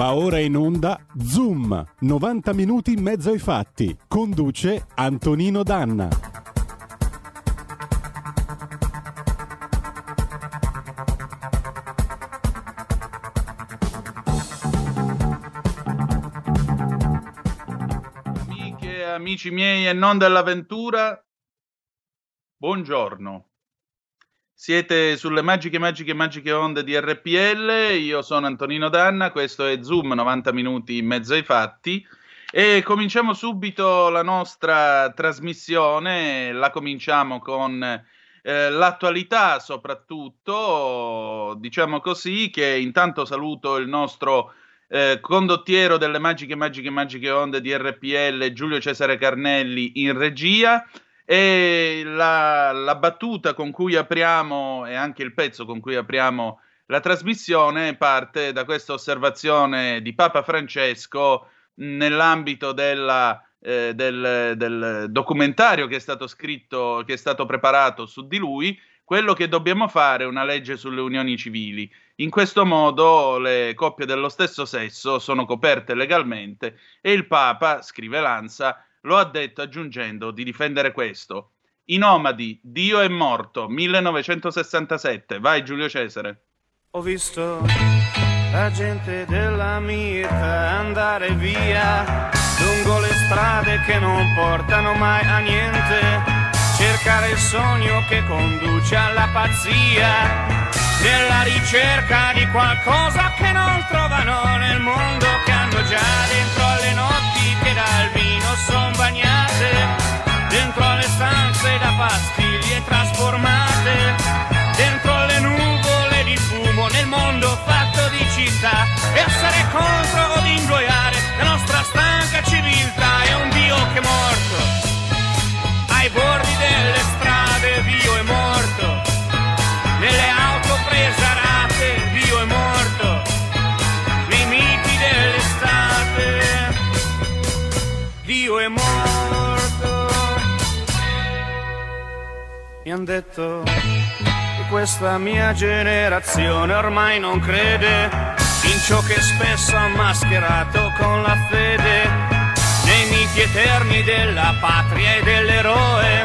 Va ora in onda Zoom, 90 minuti in mezzo ai fatti. Conduce Antonino Danna. Amiche amici miei e non dell'avventura, buongiorno. Siete sulle magiche, magiche, magiche onde di RPL. Io sono Antonino Danna. Questo è Zoom 90 minuti in mezzo ai fatti. E cominciamo subito la nostra trasmissione. La cominciamo con eh, l'attualità, soprattutto. Diciamo così che intanto saluto il nostro eh, condottiero delle magiche, magiche, magiche onde di RPL, Giulio Cesare Carnelli, in regia. E la, la, battuta con cui apriamo e anche il pezzo con cui apriamo la trasmissione parte da questa osservazione di Papa Francesco nell'ambito della, eh, del, del, documentario che è stato scritto, che è stato preparato su di lui. Quello che dobbiamo fare è una legge sulle unioni civili. In questo modo le coppie dello stesso sesso sono coperte legalmente e il Papa, scrive Lanza, lo ha detto aggiungendo di difendere questo. I nomadi, Dio è morto, 1967. Vai Giulio Cesare. Ho visto la gente della Mirta andare via lungo le strade che non portano mai a niente, cercare il sogno che conduce alla pazzia, nella ricerca di qualcosa che non trovano nel mondo che hanno già dentro alle notti che dal bagnate, dentro alle stanze da pastiglie trasformate, dentro le nuvole di fumo nel mondo fatto di città, essere contro o ingoiare la nostra stanca civiltà è un Dio che è morto, ai bordi Mi han detto che questa mia generazione ormai non crede in ciò che spesso ha mascherato con la fede, nei miti eterni della patria e dell'eroe,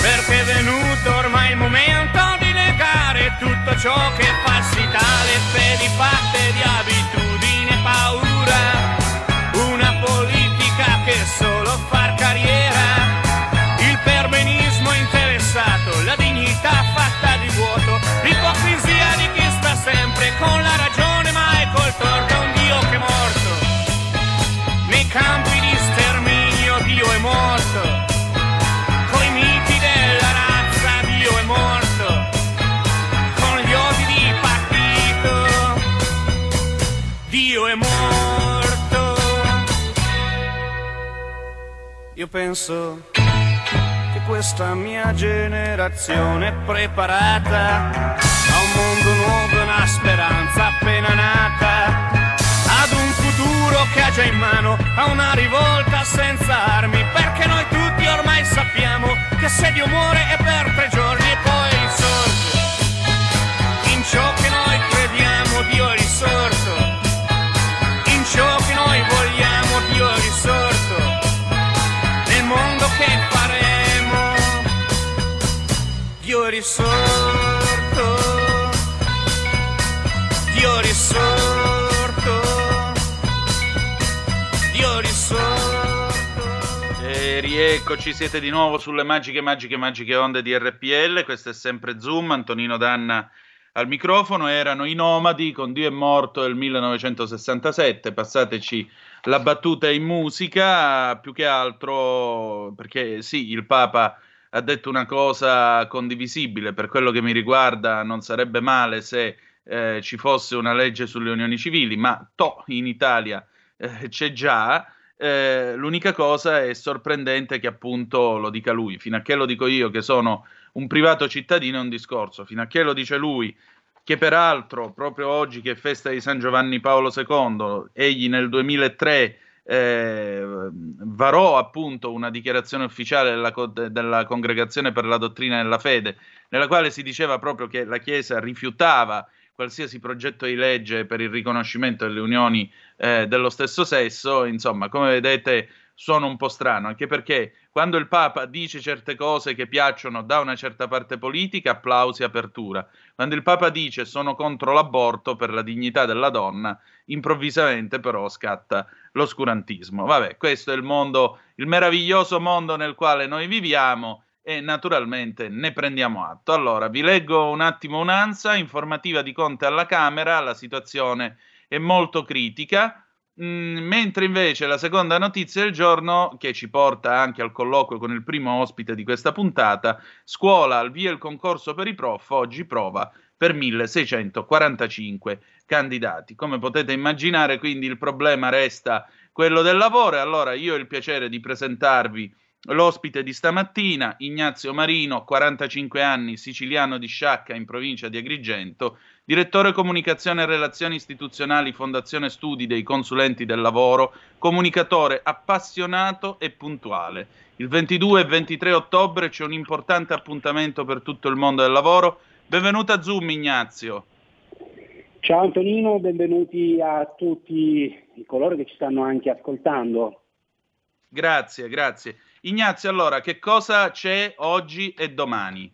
perché è venuto ormai il momento di negare tutto ciò che è falsità, le fedi fatte di abitudini e paura sempre con la ragione ma è col torto, un Dio che è morto, nei campi di sterminio Dio è morto, coi miti della razza Dio è morto, con gli odi di partito Dio è morto. Io penso che questa mia generazione è preparata mondo nuovo una speranza appena nata, ad un futuro che ha già in mano, a una rivolta senza armi, perché noi tutti ormai sappiamo che se Dio muore è per tre giorni e poi risorge. In ciò che noi crediamo Dio è risorto, in ciò che noi vogliamo Dio è risorto nel mondo che faremo. Dio è risorto, E rieccoci, siete di nuovo sulle magiche, magiche, magiche onde di RPL. Questo è sempre Zoom. Antonino Danna al microfono. Erano i Nomadi con Dio è morto nel 1967. Passateci la battuta in musica, più che altro perché sì, il Papa ha detto una cosa condivisibile. Per quello che mi riguarda, non sarebbe male se eh, ci fosse una legge sulle unioni civili, ma to, in Italia eh, c'è già. Eh, l'unica cosa è sorprendente che appunto lo dica lui. Fino a che lo dico io, che sono un privato cittadino, è un discorso. Fino a che lo dice lui, che peraltro proprio oggi che è festa di San Giovanni Paolo II, egli nel 2003 eh, varò appunto una dichiarazione ufficiale della, co- della Congregazione per la Dottrina della Fede, nella quale si diceva proprio che la Chiesa rifiutava qualsiasi progetto di legge per il riconoscimento delle unioni eh, dello stesso sesso, insomma, come vedete suona un po' strano, anche perché quando il Papa dice certe cose che piacciono da una certa parte politica, applausi, apertura. Quando il Papa dice sono contro l'aborto per la dignità della donna, improvvisamente però scatta l'oscurantismo. Vabbè, questo è il mondo, il meraviglioso mondo nel quale noi viviamo e naturalmente ne prendiamo atto. Allora, vi leggo un attimo un'ansa informativa di Conte alla Camera, la situazione è molto critica. Mm, mentre invece la seconda notizia del giorno, che ci porta anche al colloquio con il primo ospite di questa puntata, scuola al via il concorso per i prof, oggi prova per 1645 candidati. Come potete immaginare, quindi il problema resta quello del lavoro allora io ho il piacere di presentarvi L'ospite di stamattina, Ignazio Marino, 45 anni, siciliano di Sciacca in provincia di Agrigento, direttore comunicazione e relazioni istituzionali Fondazione Studi dei consulenti del lavoro, comunicatore appassionato e puntuale. Il 22 e 23 ottobre c'è un importante appuntamento per tutto il mondo del lavoro. Benvenuto a Zoom Ignazio. Ciao Antonino, benvenuti a tutti coloro che ci stanno anche ascoltando. Grazie, grazie. Ignazio, allora, che cosa c'è oggi e domani?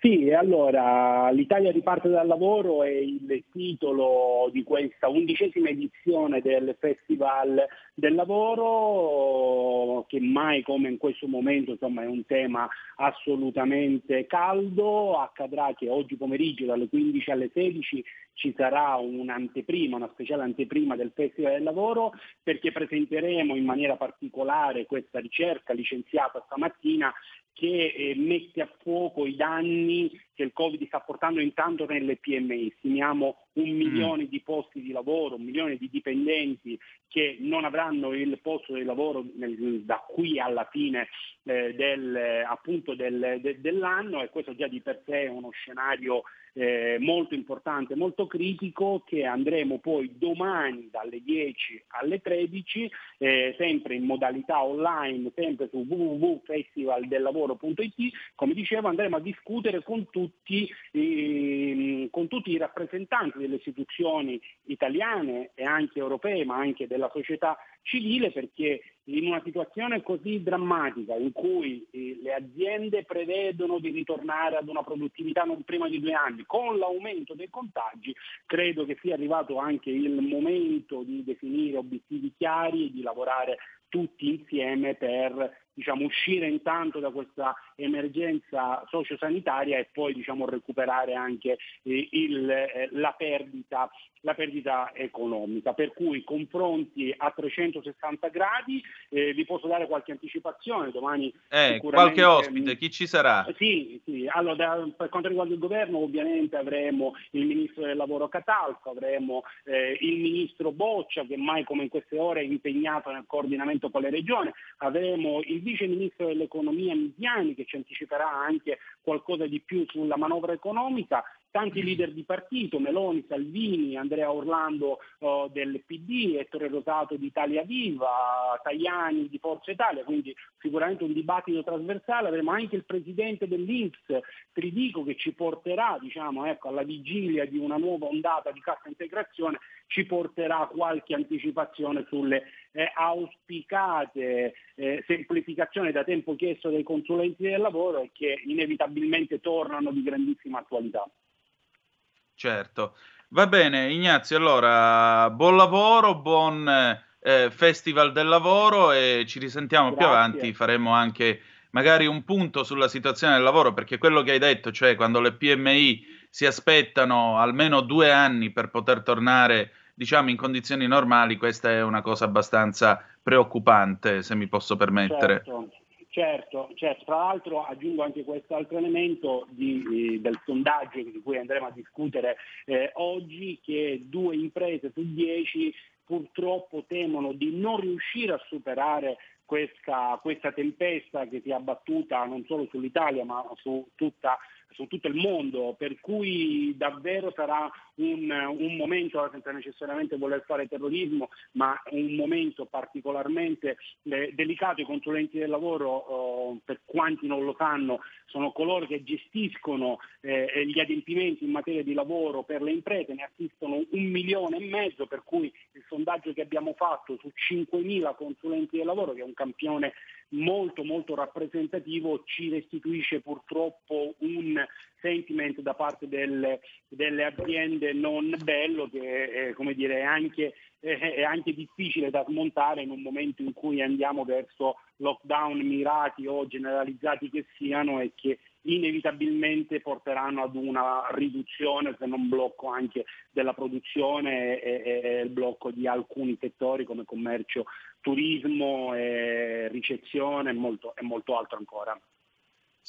Sì, allora l'Italia riparte dal lavoro è il titolo di questa undicesima edizione del Festival del Lavoro che mai come in questo momento insomma, è un tema assolutamente caldo. Accadrà che oggi pomeriggio dalle 15 alle 16 ci sarà un'anteprima, una speciale anteprima del Festival del Lavoro perché presenteremo in maniera particolare questa ricerca licenziata stamattina che eh, mette a fuoco i danni che il Covid sta portando intanto nelle PMI. Stimiamo un mm. milione mm. di posti di lavoro, un milione di dipendenti che non avranno il posto di lavoro nel, da qui alla fine eh, del, appunto del, de, dell'anno e questo già di per sé è uno scenario eh, molto importante, molto critico che andremo poi domani dalle 10 alle 13, eh, sempre in modalità online, sempre su www.festivaldellavoro.it, come dicevo andremo a discutere con tutti, eh, con tutti i rappresentanti delle istituzioni italiane e anche europee, ma anche della società civile perché in una situazione così drammatica in cui eh, le aziende prevedono di ritornare ad una produttività non prima di due anni, con l'aumento dei contagi, credo che sia arrivato anche il momento di definire obiettivi chiari e di lavorare tutti insieme per diciamo, uscire intanto da questa emergenza sociosanitaria e poi diciamo, recuperare anche eh, il, eh, la, perdita, la, perdita, economica. Per cui confronti a 360 gradi, eh, vi posso dare qualche anticipazione, domani eh, qualche ospite, chi ci sarà? Sì, sì. Allora, da, per quanto riguarda il governo ovviamente avremo il Ministro del Lavoro Catalfo, avremo eh, il Ministro Boccia che mai come in queste ore è impegnato nel coordinamento con le regioni, avremo il vice ministro dell'economia Misiani che ci anticiperà anche qualcosa di più sulla manovra economica, tanti leader di partito, Meloni, Salvini, Andrea Orlando uh, del PD, Ettore Rosato di Italia Viva, Tajani di Forza Italia, quindi sicuramente un dibattito trasversale, avremo anche il presidente dell'Inps, Tridico, che ci porterà diciamo, ecco, alla vigilia di una nuova ondata di cassa integrazione, ci porterà qualche anticipazione sulle eh, auspicate eh, semplificazioni da tempo chiesto dai consulenti del lavoro e che inevitabilmente tornano di grandissima attualità. Certo. Va bene, Ignazio, allora buon lavoro, buon eh, Festival del Lavoro e ci risentiamo Grazie. più avanti, faremo anche magari un punto sulla situazione del lavoro, perché quello che hai detto, cioè quando le PMI si aspettano almeno due anni per poter tornare diciamo in condizioni normali, questa è una cosa abbastanza preoccupante, se mi posso permettere. Certo. Certo, certo, tra l'altro aggiungo anche questo altro elemento di, eh, del sondaggio di cui andremo a discutere eh, oggi, che due imprese su dieci purtroppo temono di non riuscire a superare questa, questa, tempesta che si è abbattuta non solo sull'Italia ma su tutta su tutto il mondo, per cui davvero sarà un, un, momento, senza necessariamente voler fare terrorismo, ma un momento particolarmente eh, delicato. I consulenti del lavoro, oh, per quanti non lo sanno, sono coloro che gestiscono eh, gli adempimenti in materia di lavoro per le imprese, ne assistono un milione e mezzo, per cui il sondaggio che abbiamo fatto su 5.000 consulenti del lavoro, che è un campione molto molto rappresentativo, ci restituisce purtroppo un sentiment da parte delle, delle aziende non bello che eh, dire, è, anche, eh, è, anche, difficile da smontare in un momento in cui andiamo verso lockdown mirati o generalizzati che siano e che inevitabilmente porteranno ad una riduzione, se non blocco anche della produzione e, e, e il blocco di alcuni settori come commercio, turismo, ricezione e molto, e molto altro ancora.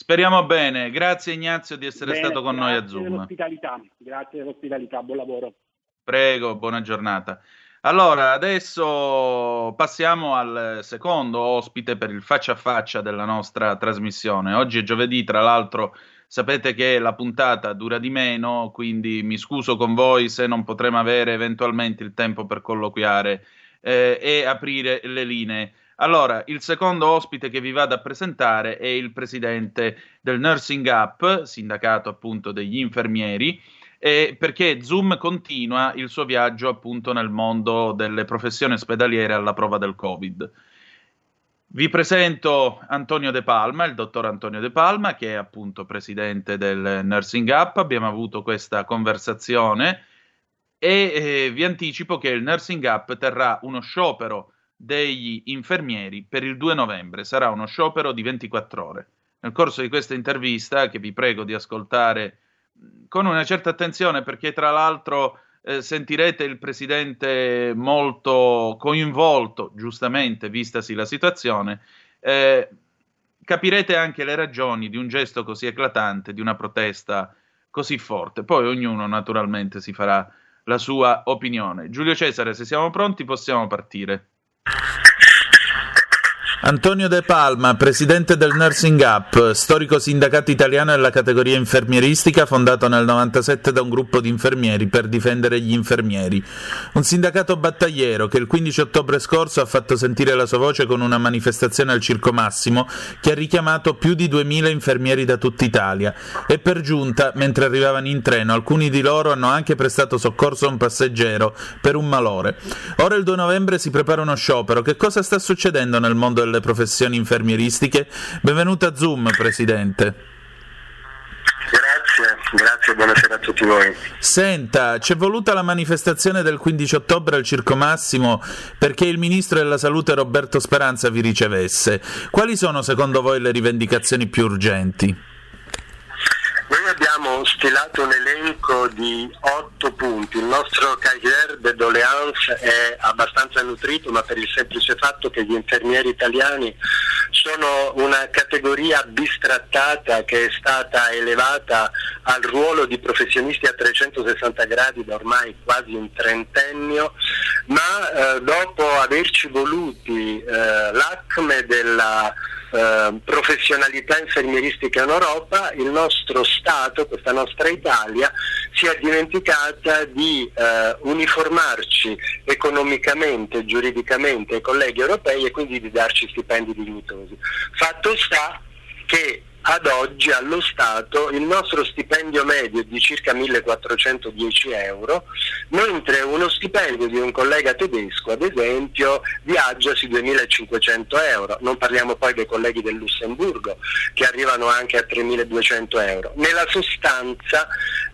Speriamo bene. Grazie Ignazio di essere bene, stato con noi a Zoom. Dell'ospitalità. Grazie dell'ospitalità, buon lavoro. Prego, buona giornata. Allora, adesso passiamo al secondo ospite per il faccia a faccia della nostra trasmissione. Oggi è giovedì, tra l'altro sapete che la puntata dura di meno, quindi mi scuso con voi se non potremo avere eventualmente il tempo per colloquiare eh, e aprire le linee. Allora, il secondo ospite che vi vado a presentare è il presidente del Nursing Up, sindacato appunto degli infermieri, eh, perché Zoom continua il suo viaggio appunto nel mondo delle professioni ospedaliere alla prova del Covid. Vi presento Antonio De Palma, il dottor Antonio De Palma, che è appunto presidente del Nursing Up. Abbiamo avuto questa conversazione e eh, vi anticipo che il Nursing Up terrà uno sciopero degli infermieri per il 2 novembre. Sarà uno sciopero di 24 ore. Nel corso di questa intervista, che vi prego di ascoltare con una certa attenzione, perché tra l'altro eh, sentirete il presidente molto coinvolto, giustamente, vistasi la situazione, eh, capirete anche le ragioni di un gesto così eclatante, di una protesta così forte. Poi ognuno naturalmente si farà la sua opinione. Giulio Cesare, se siamo pronti possiamo partire. you Antonio De Palma, presidente del Nursing Up, storico sindacato italiano della categoria infermieristica fondato nel 97 da un gruppo di infermieri per difendere gli infermieri. Un sindacato battagliero che il 15 ottobre scorso ha fatto sentire la sua voce con una manifestazione al Circo Massimo che ha richiamato più di 2000 infermieri da tutta Italia e per giunta, mentre arrivavano in treno, alcuni di loro hanno anche prestato soccorso a un passeggero per un malore. Ora il 2 novembre si prepara uno sciopero. Che cosa sta succedendo nel mondo del delle professioni infermieristiche. Benvenuto a Zoom, Presidente. Grazie, grazie, buonasera a tutti voi. Senta, c'è voluta la manifestazione del 15 ottobre al Circo Massimo perché il Ministro della Salute Roberto Speranza vi ricevesse. Quali sono secondo voi le rivendicazioni più urgenti? Stilato un elenco di otto punti, il nostro cahier de doléance è abbastanza nutrito, ma per il semplice fatto che gli infermieri italiani sono una categoria bistrattata che è stata elevata al ruolo di professionisti a 360 gradi da ormai quasi un trentennio, ma eh, dopo averci voluti eh, l'acme della eh, professionalità infermieristica in Europa, il nostro Stato, questa nostra Italia, si è dimenticata di eh, uniformarci economicamente, giuridicamente ai colleghi europei e quindi di darci stipendi dignitosi. Fatto sta che ad oggi allo Stato il nostro stipendio medio è di circa 1410 euro, mentre uno stipendio di un collega tedesco, ad esempio, viaggia sui 2500 euro. Non parliamo poi dei colleghi del Lussemburgo che arrivano anche a 3200 euro. Nella sostanza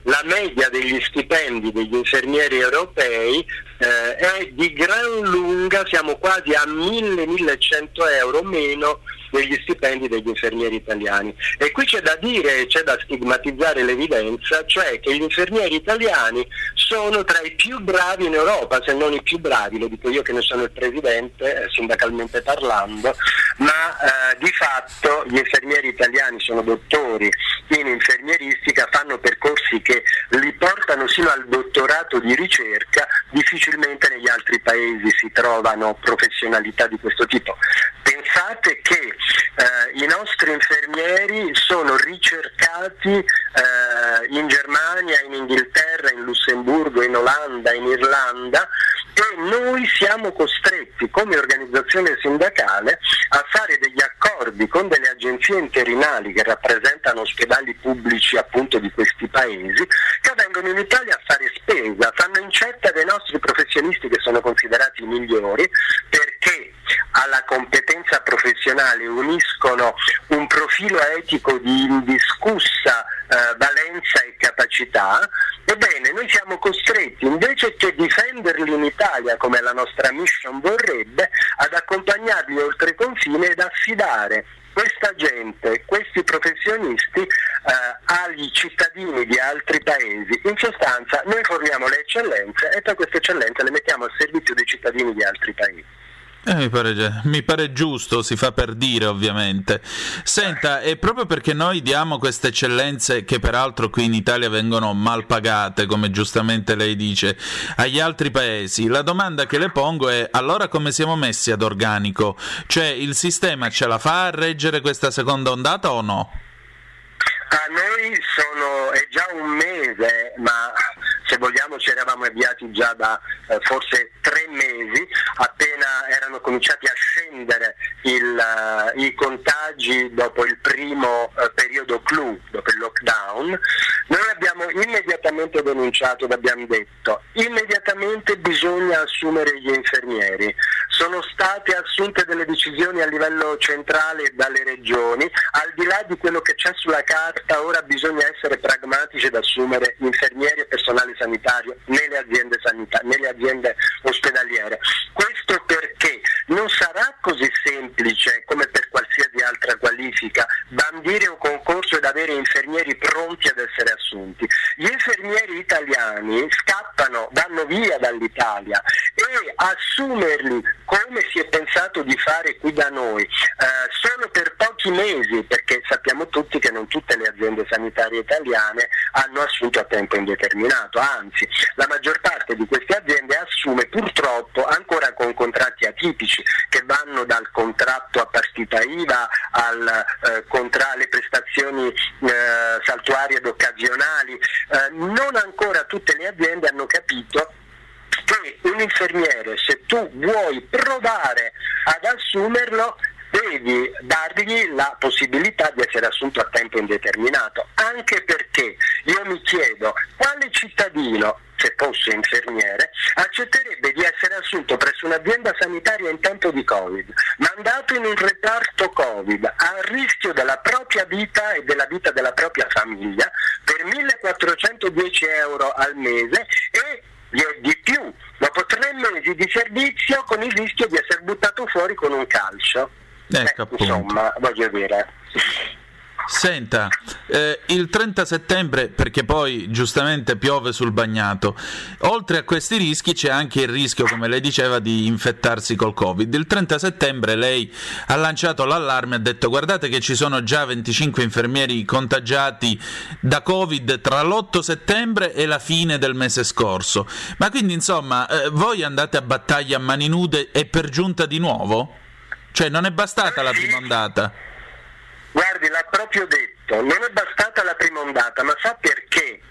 la media degli stipendi degli infermieri europei eh, è di gran lunga, siamo quasi a 1000-1100 euro meno degli stipendi degli infermieri italiani. E qui c'è da dire, c'è da stigmatizzare l'evidenza, cioè che gli infermieri italiani sono tra i più bravi in Europa, se non i più bravi, lo dico io che ne sono il presidente, eh, sindacalmente parlando, ma eh, di fatto gli infermieri italiani sono dottori in infermieristica, fanno percorsi che li portano sino al dottorato di ricerca, difficilmente negli altri paesi si trovano professionalità di questo tipo. Pensate che eh, i nostri infermieri sono ricercati eh, in Germania, in Inghilterra, in Lussemburgo, in Olanda, in Irlanda e noi siamo costretti come organizzazione sindacale a fare degli accordi con delle agenzie interinali che rappresentano ospedali pubblici appunto di questi paesi che vengono in Italia a fare spesa, fanno incetta dei nostri professionisti che sono considerati i migliori perché alla competenza professionale uniscono un profilo etico di indiscussa eh, valenza e capacità, ebbene noi siamo costretti invece che difenderli in Italia come la nostra mission vorrebbe, ad accompagnarli oltre confine ed affidare questa gente, questi professionisti eh, agli cittadini di altri paesi. In sostanza noi forniamo le eccellenze e poi queste eccellenze le mettiamo al servizio dei cittadini di altri paesi. Eh, mi, pare, mi, pare, giusto, si fa per dire ovviamente. Senta, è proprio perché noi diamo queste eccellenze che peraltro qui in Italia vengono mal pagate, come giustamente lei dice, agli altri paesi, la domanda che le pongo è allora come siamo messi ad organico? Cioè il sistema ce la fa a reggere questa seconda ondata o no? A noi sono, è già un mese, ma se vogliamo ci eravamo avviati già da eh, forse tre mesi, appena erano cominciati a scendere il, uh, i contagi dopo il primo uh, periodo clou, dopo il lockdown, noi abbiamo immediatamente denunciato ed abbiamo detto immediatamente bisogna assumere gli infermieri. Sono state assunte delle decisioni a livello centrale dalle regioni, al di là di quello che c'è sulla carta, ora bisogna essere pragmatici ed assumere infermieri e personale sanitario nelle aziende, sanita- nelle aziende ospedaliere. Questo perché non sarà così semplice come per qualsiasi altra qualifica bandire un concorso ed avere infermieri pronti ad essere assunti. Gli infermieri italiani scappano, vanno via dall'Italia e assumerli come si è pensato di fare qui da noi eh, solo per pochi mesi, perché sappiamo tutti che non tutte le aziende sanitarie italiane hanno assunto a tempo indeterminato, anzi la maggior parte di queste aziende assume purtroppo ancora con contratti atipici che vanno dal contratto a partita IVA al, eh, contra le prestazioni eh, saltuarie ed occasionali. Eh, non ancora tutte le aziende hanno capito che un infermiere, se tu vuoi provare ad assumerlo, devi dargli la possibilità di essere assunto a tempo indeterminato, anche perché io mi chiedo quale cittadino se fosse infermiere, accetterebbe di essere assunto presso un'azienda sanitaria in tempo di Covid, mandato in un reparto Covid, a rischio della propria vita e della vita della propria famiglia, per 1410 euro al mese e di più, dopo tre mesi di servizio con il rischio di essere buttato fuori con un calcio. Ecco, eh, insomma, voglio dire. Senta, eh, il 30 settembre, perché poi giustamente piove sul bagnato, oltre a questi rischi c'è anche il rischio, come lei diceva, di infettarsi col Covid. Il 30 settembre lei ha lanciato l'allarme ha detto guardate che ci sono già 25 infermieri contagiati da Covid tra l'8 settembre e la fine del mese scorso. Ma quindi insomma, eh, voi andate a battaglia a mani nude e per giunta di nuovo? Cioè non è bastata la prima ondata? Guardi, l'ha proprio detto, non è bastata la prima ondata, ma sa perché?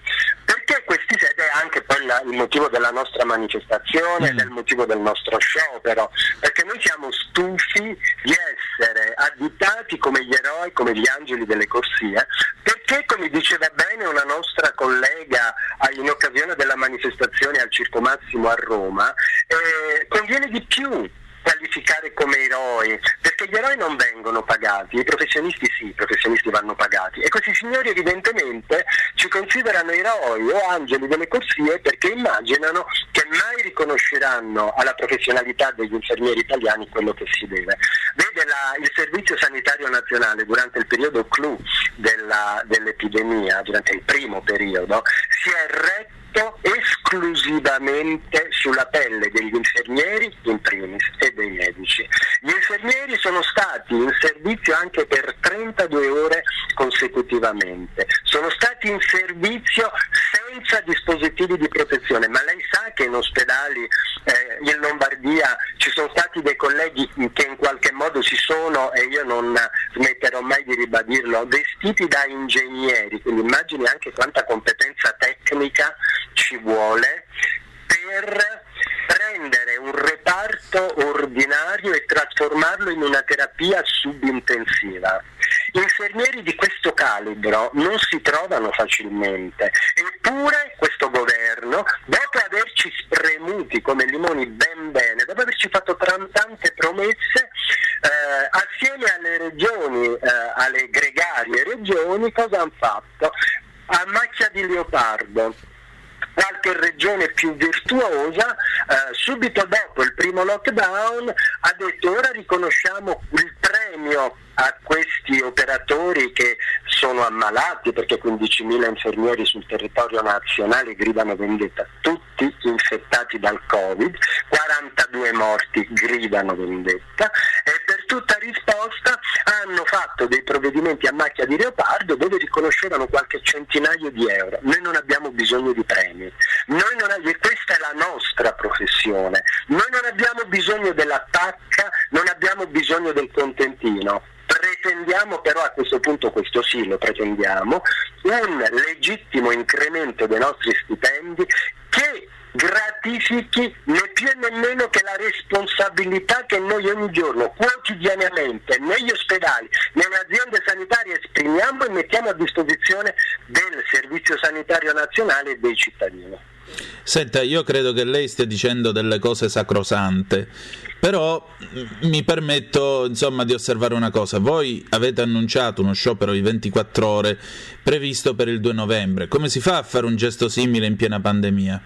Perché questi ed è anche poi la, il motivo della nostra manifestazione, mm. del motivo del nostro sciopero, perché noi siamo stufi di essere additati come gli eroi, come gli angeli delle corsie, perché come diceva bene una nostra collega in occasione della manifestazione al Circo Massimo a Roma, eh, conviene di più qualificare come eroi, perché gli eroi non vengono pagati, i professionisti sì, i professionisti vanno pagati e questi signori evidentemente ci considerano eroi o angeli delle corsie perché immaginano che mai riconosceranno alla professionalità degli infermieri italiani quello che si deve. Vede la, il Servizio Sanitario Nazionale durante il periodo clou della, dell'epidemia, durante il primo periodo, si è retto esclusivamente sulla pelle degli infermieri in primis e dei medici. Gli infermieri sono stati in servizio anche per 32 ore consecutivamente, sono stati in servizio senza dispositivi di protezione, ma lei sa che in ospedali eh, in Lombardia ci sono stati dei colleghi che in qualche modo si sono, e io non smetterò mai di ribadirlo, vestiti da ingegneri, quindi immagini anche quanta competenza tecnica ci vuole per prendere un reparto ordinario e trasformarlo in una terapia subintensiva. Infermieri di questo calibro non si trovano facilmente, eppure questo governo, dopo averci spremuti come limoni ben bene, dopo averci fatto tante promesse, eh, assieme alle regioni, eh, alle gregarie regioni, cosa hanno fatto? A macchia di leopardo qualche regione più virtuosa, eh, subito dopo il primo lockdown, ha detto ora riconosciamo il premio a questi operatori che sono ammalati perché 15.000 infermieri sul territorio nazionale gridano vendetta, tutti infettati dal Covid, 42 morti gridano vendetta. E per tutta risposta hanno fatto dei provvedimenti a macchia di leopardo dove riconoscevano qualche centinaio di euro. Noi non abbiamo bisogno di premi, non questa è la nostra professione, noi non abbiamo bisogno della tacca, non abbiamo bisogno del contentino. Pretendiamo però a questo punto, questo sì lo pretendiamo, un legittimo incremento dei nostri stipendi che gratifichi né più né meno che la responsabilità che noi ogni giorno, quotidianamente, negli ospedali, nelle aziende sanitarie esprimiamo e mettiamo a disposizione del Servizio Sanitario Nazionale e dei cittadini. Senta, io credo che lei stia dicendo delle cose sacrosante, però mm, mi permetto insomma di osservare una cosa. Voi avete annunciato uno sciopero di 24 ore previsto per il 2 novembre. Come si fa a fare un gesto simile in piena pandemia?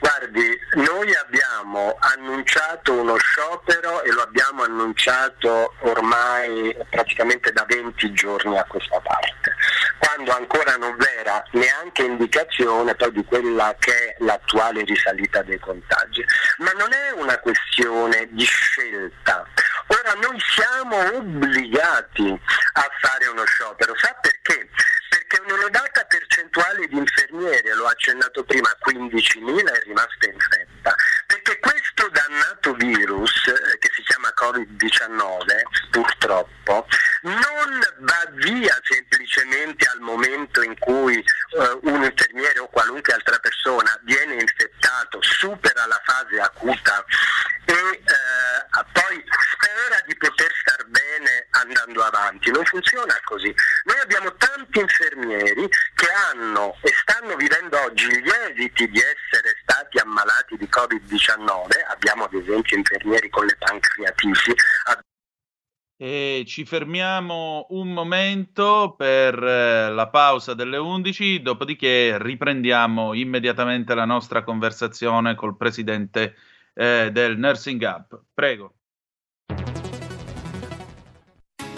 Guardi, noi abbiamo annunciato uno sciopero e lo abbiamo annunciato ormai praticamente da 20 giorni a questa parte, quando ancora non v'era neanche indicazione poi di quella che è l'attuale risalita dei contagi. Ma non è una questione di scelta. Ora noi siamo obbligati a fare uno sciopero, sa perché? Perché un'elevata percentuale di infermieri, l'ho accennato prima, 15.000 è rimasta infetta. Perché dannato virus, eh, che si chiama Covid-19, purtroppo, non va via semplicemente al momento in cui eh, un infermiere o qualunque altra persona viene infettato, supera la fase acuta e eh, poi spera di poter star bene andando avanti. Non funziona così. Noi abbiamo tanti infermieri che hanno e stanno vivendo oggi gli esiti di essere stati ammalati di Covid-19, abbiamo ad esempio infermieri con le pancreatiti. E ci fermiamo un momento per eh, la pausa delle 11, dopodiché riprendiamo immediatamente la nostra conversazione col presidente eh, del Nursing Hub. Prego.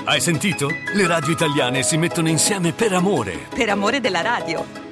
Hai sentito? Le radio italiane si mettono insieme per amore. Per amore della radio.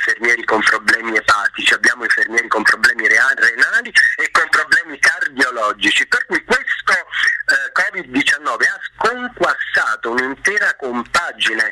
Infermieri con problemi epatici, abbiamo infermieri con problemi renali e con problemi cardiologici, per cui questo eh, Covid-19 ha sconquassato un'intera compagine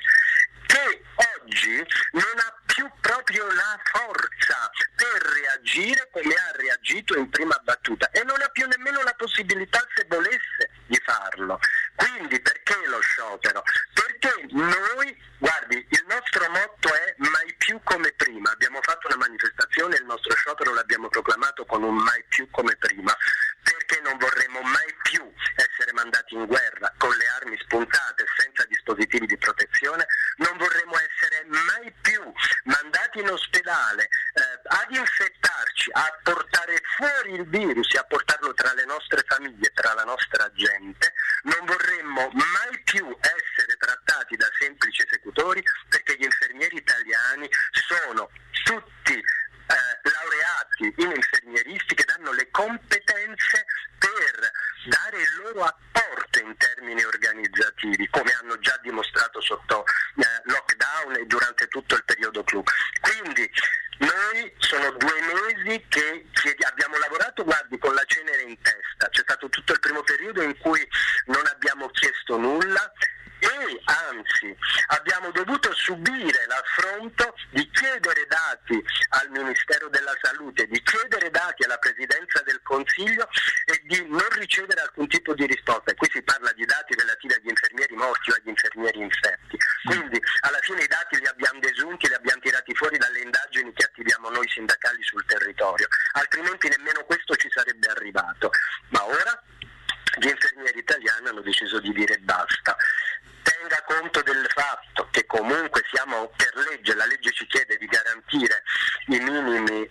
che oggi non ha più proprio la forza per reagire come ha reagito in prima battuta e non ha più nemmeno la possibilità se volesse di farlo. Quindi perché lo sciopero? Perché noi, guardi, il nostro motto è mai più come prima. Abbiamo fatto una manifestazione, il nostro sciopero l'abbiamo proclamato con un mai più come prima, perché non vorremmo mai più essere mandati in guerra con le armi spuntate senza dispositivi di protezione, non vorremmo essere mai più mandati in ospedale eh, ad infettarci, a portare fuori il virus, portarlo tra le nostre famiglie, tra la nostra gente, non vorremmo mai più essere trattati da semplici esecutori perché gli infermieri italiani sono tutti eh, laureati in infermieristi che danno le competenze per dare il loro apporto in termini organizzativi, come hanno già dimostrato sotto eh, lockdown e durante tutto il periodo clou. Quindi noi sono due mesi che abbiamo lavorato, guardi, con la cenere in testa. C'è stato tutto il primo periodo in cui non abbiamo chiesto nulla e anzi abbiamo dovuto subire l'affronto di chiedere dati al Ministero della Salute, di chiedere dati alla Presidenza del Consiglio e di non ricevere alcun tipo di risposta. E qui si parla di dati relativi agli infermieri morti o agli infermieri infetti. Quindi alla fine i dati li abbiamo desunti, li abbiamo tirati fuori dalle indagini che attiviamo noi sindacali sul territorio, altrimenti nemmeno questo ci sarebbe arrivato. Ma ora gli infermieri italiani hanno deciso di dire basta tenga conto del fatto che comunque siamo per legge, la legge ci chiede di garantire i minimi eh,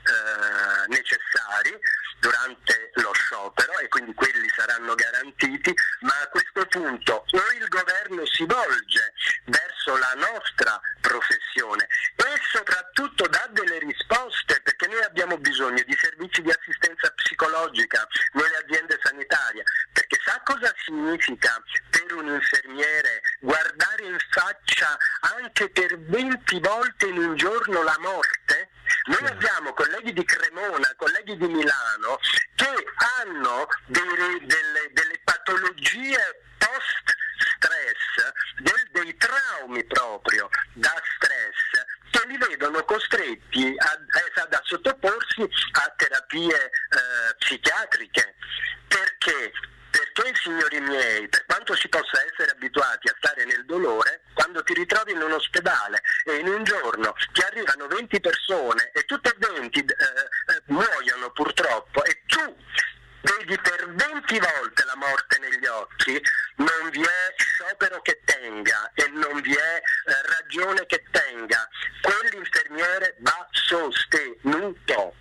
necessari durante lo sciopero e quindi quelli saranno garantiti, ma a questo punto o il governo si volge verso la nostra professione e soprattutto dà delle risposte perché noi abbiamo bisogno di servizi di assistenza psicologica nelle aziende sanitarie, perché sa cosa significa per un infermiere guardare in faccia anche per 20 volte in un giorno la morte? Noi abbiamo colleghi di Cremona, colleghi di Milano che hanno delle, delle, delle patologie post stress, del, dei traumi proprio da stress che li vedono costretti a, a, a sottoporsi a terapie eh, psichiatriche. Perché? Perché, signori miei, per quanto si possa essere abituati a stare nel dolore, quando ti ritrovi in un ospedale e in un giorno ti arrivano 20 persone e tutte e 20 eh, eh, muoiono purtroppo e tu vedi per 20 volte la morte negli occhi, non vi è sciopero che tenga e non vi è eh, ragione che tenga. Quell'infermiere va sostenuto.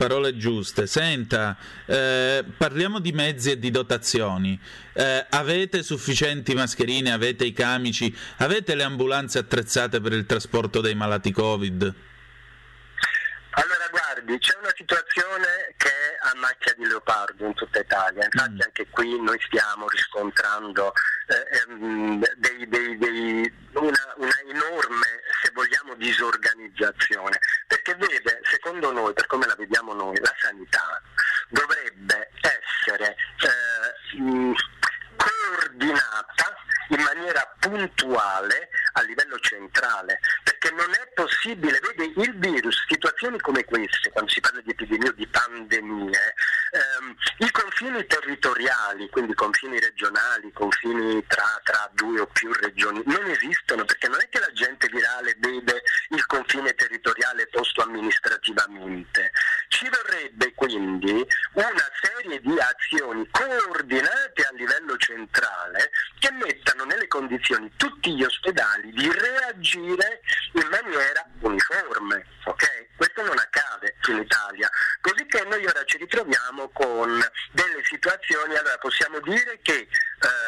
Parole giuste. Senta, eh, parliamo di mezzi e di dotazioni. Eh, avete sufficienti mascherine? Avete i camici? Avete le ambulanze attrezzate per il trasporto dei malati Covid? Allora guardi, c'è una situazione che è a macchia di leopardo in tutta Italia, infatti mm. anche qui noi stiamo riscontrando eh, ehm, dei, dei, dei, una, una, enorme, se vogliamo, disorganizzazione, perché vede, secondo noi, per come la vediamo noi, la sanità dovrebbe essere eh, coordinata in maniera puntuale a livello centrale, perché non è possibile, vede il virus, situazioni come queste, quando si parla di epidemie o di pandemie, ehm, i confini territoriali, quindi confini regionali, confini tra, tra due o più regioni, non esistono perché non è che la gente virale vede il confine territoriale posto amministrativamente. Ci vorrebbe quindi una serie di azioni coordinate a livello centrale che mettano nelle condizioni tutti gli ospedali di reagire in maniera uniforme. Okay? Questo non accade in Italia. Così che noi ora ci ritroviamo con delle situazioni, allora possiamo dire che eh,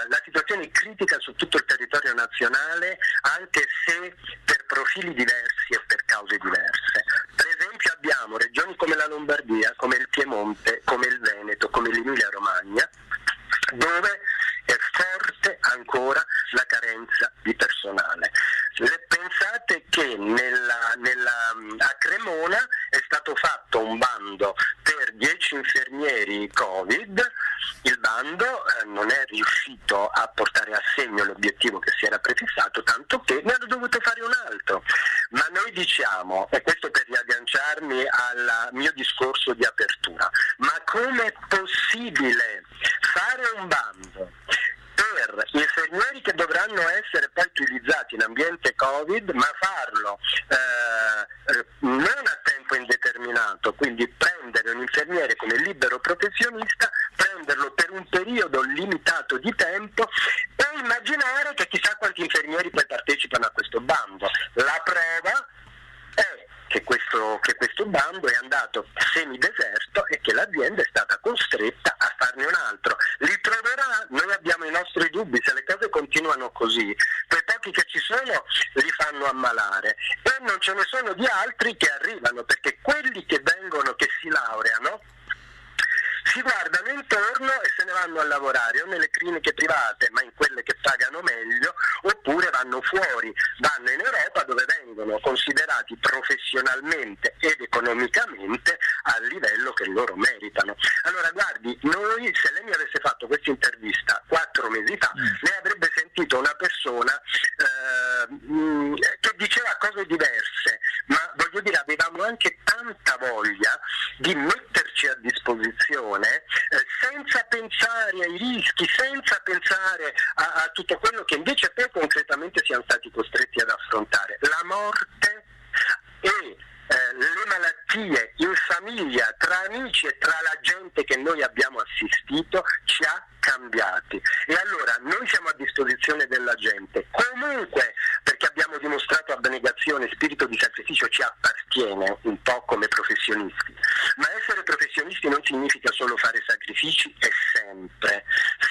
la situazione è critica su tutto il territorio nazionale, anche se per profili diversi e per cause diverse. Per esempio abbiamo regioni come la Lombardia, come il Piemonte, come il Veneto, come l'Emilia Romagna, dove è forte ancora la carenza di personale. Le pensate che nella, nella, a Cremona è stato fatto un bando per 10 infermieri Covid, il bando eh, non è riuscito a portare a segno l'obiettivo che si era prefissato, tanto che ne hanno dovuto fare un altro. Ma noi diciamo, e questo per riagganciarmi al mio discorso di apertura, ma com'è possibile fare un bando per infermieri che dovranno essere poi utilizzati in ambiente Covid, ma farlo eh, non a tempo indeterminato, quindi prendere un infermiere come libero professionista, prenderlo per un periodo limitato di tempo e immaginare che chissà quanti infermieri poi partecipano a questo bando. La prova è che questo, che questo bando è andato semideserto e che l'azienda è stata costretta a farne un altro. Li troverà? Noi abbiamo i nostri dubbi, se le cose continuano così, quei pochi che ci sono li fanno ammalare e non ce ne sono di altri che arrivano, perché quelli che vengono, che si laureano, si guardano intorno e se ne vanno a lavorare o nelle cliniche private, ma in quelle che pagano meglio, oppure vanno fuori, vanno in Europa dove vengono considerati professionalmente ed economicamente al livello che loro meritano. Allora guardi, noi se lei mi avesse fatto questa intervista quattro mesi fa, mm. ne avrebbe sentito una persona eh, che diceva cose diverse, ma voglio dire avevamo anche tanta voglia di metterci a disposizione eh, senza pensare ai rischi, senza pensare a, a tutto quello che invece poi concretamente siamo stati costretti ad affrontare. La morte e eh, le malattie in famiglia, tra amici e tra la gente che noi abbiamo assistito, ci ha cambiati. E allora noi siamo a disposizione della gente. Comunque, perché abbiamo dimostrato abnegazione, spirito di sacrificio ci appartiene un po' come professionisti. Ma essere professionisti non significa solo fare sacrifici e sempre.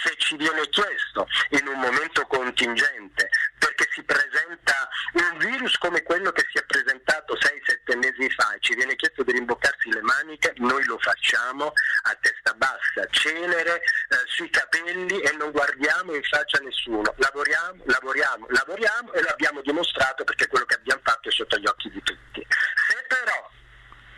Se ci viene chiesto in un momento contingente, perché si presenta un virus come quello che si è presentato 6-7 mesi fa e ci viene chiesto di rimboccarsi le maniche, noi lo facciamo a testa bassa, cenere eh, sui capelli e non guardiamo in faccia a nessuno. Lavoriamo, lavoriamo, lavoriamo e l'abbiamo dimostrato perché quello che abbiamo fatto è sotto gli occhi di tutti. Se però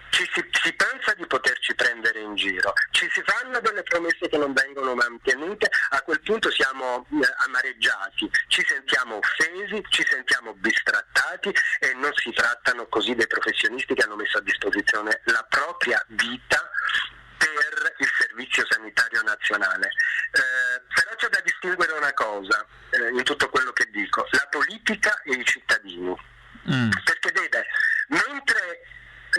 ci si, si, pensa di poterci prendere in giro, ci si fanno delle promesse che non vengono mantenute, a quel punto siamo eh, amareggiati, ci sentiamo offesi, ci sentiamo bistrattati e non si trattano così dei professionisti che hanno messo a disposizione la propria vita per il servizio sanitario nazionale. Eh, però c'è da distinguere una cosa eh, in tutto quello che dico, la politica e i cittadini. Mm. Perché vede, mentre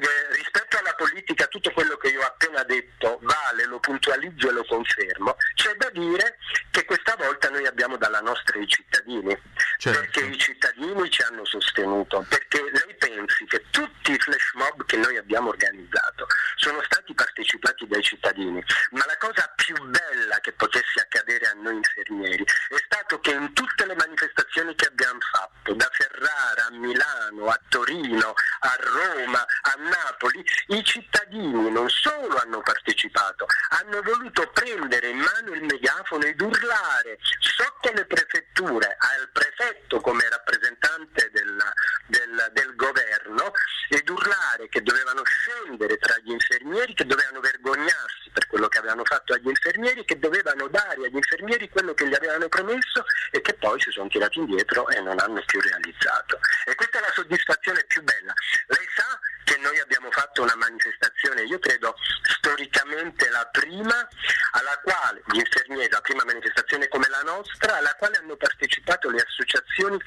eh, rispetto alla politica tutto quello che io ho appena detto vale, lo puntualizzo e lo confermo, c'è da dire che questa volta noi abbiamo dalla nostra i cittadini, certo. perché i cittadini ci hanno sostenuto, perché lei pensi che tutti i flash mob che noi abbiamo organizzato sono stati partecipati dai cittadini, ma la cosa più bella che potesse accadere a noi infermieri è stato che in tutte le manifestazioni che abbiamo fatto, da Ferrara a Milano, a Torino, a Roma, a Napoli, i cittadini non solo hanno partecipato, hanno voluto prendere in mano il megafono ed urlare sotto le prefetture al prefetto come rappresentante della, del, del governo ed urlare che dovevano scendere tra gli infermieri, che dovevano vergognarsi per quello che avevano fatto agli infermieri, che dovevano dare agli infermieri quello che gli avevano promesso e che poi si sono tirati indietro e non hanno più realizzato. E questa è la soddisfazione più bella. Lei sa che noi abbiamo fatto una manifestazione, io credo storicamente la prima, alla quale gli infermieri, la prima manifestazione come la nostra, alla quale hanno partecipato le associazioni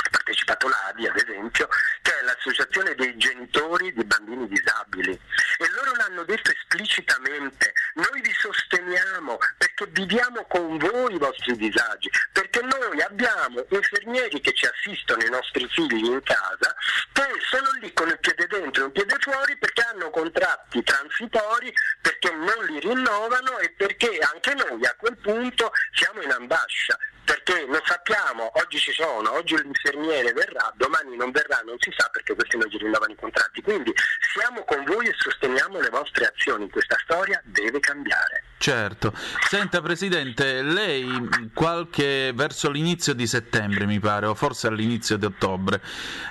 ha partecipato l'ADI ad esempio, che è l'associazione dei genitori di bambini disabili. E loro l'hanno detto esplicitamente, noi vi sosteniamo perché viviamo con voi i vostri disagi, perché noi abbiamo infermieri che ci assistono i nostri figli in casa, che sono lì con il piede dentro e un piede fuori perché hanno contratti transitori, perché non li rinnovano e perché anche noi a quel punto siamo in ambascia perché non sappiamo, oggi ci sono, oggi l'infermiere verrà, domani non verrà, non si sa perché questi non gli rinnovano i contratti. Quindi siamo con voi e sosteniamo le vostre azioni, questa storia deve cambiare. Certo. Senta Presidente, lei qualche verso l'inizio di settembre mi pare, o forse all'inizio di ottobre,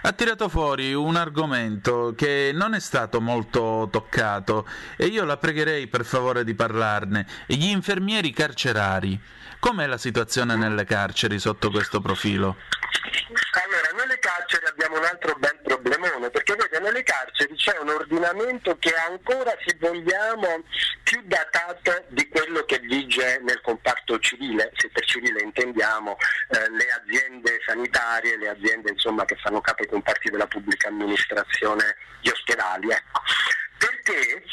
ha tirato fuori un argomento che non è stato molto toccato e io la pregherei per favore di parlarne, gli infermieri carcerari. Com'è la situazione nelle carceri sotto questo profilo? Allora, nelle carceri abbiamo un altro bel problemone, perché vede, nelle carceri c'è un ordinamento che è ancora, se vogliamo, più datato di quello che vige nel comparto civile, se per civile intendiamo eh, le aziende sanitarie, le aziende insomma, che fanno capo ai comparti della pubblica amministrazione, gli ospedali. Ecco perché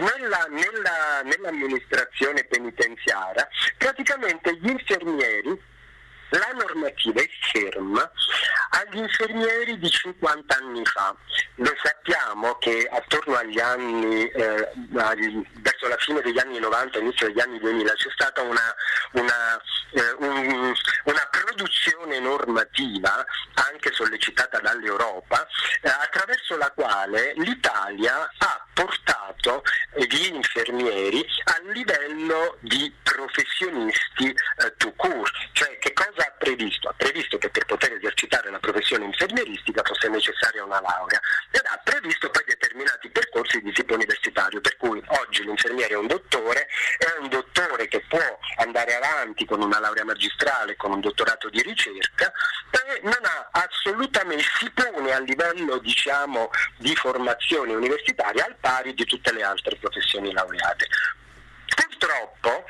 nella, nella, nell'amministrazione penitenziaria praticamente gli infermieri la normativa è ferma agli infermieri di 50 anni fa. Noi sappiamo che attorno agli anni, eh, verso la fine degli anni 90, inizio degli anni 2000, c'è stata una, una, eh, un, una produzione normativa, anche sollecitata dall'Europa, eh, attraverso la quale l'Italia ha portato gli infermieri al livello di professionisti eh, to court. Cioè che cosa ha previsto? Ha previsto che per poter esercitare la professione infermieristica fosse necessaria una laurea ed ha previsto poi determinati percorsi di tipo universitario, per cui oggi l'infermiere è un dottore, è un dottore che può andare avanti con una laurea magistrale, con un dottorato di ricerca e non ha assolutamente, si pone a livello diciamo, di formazione universitaria al pari di tutte le altre professioni laureate. Purtroppo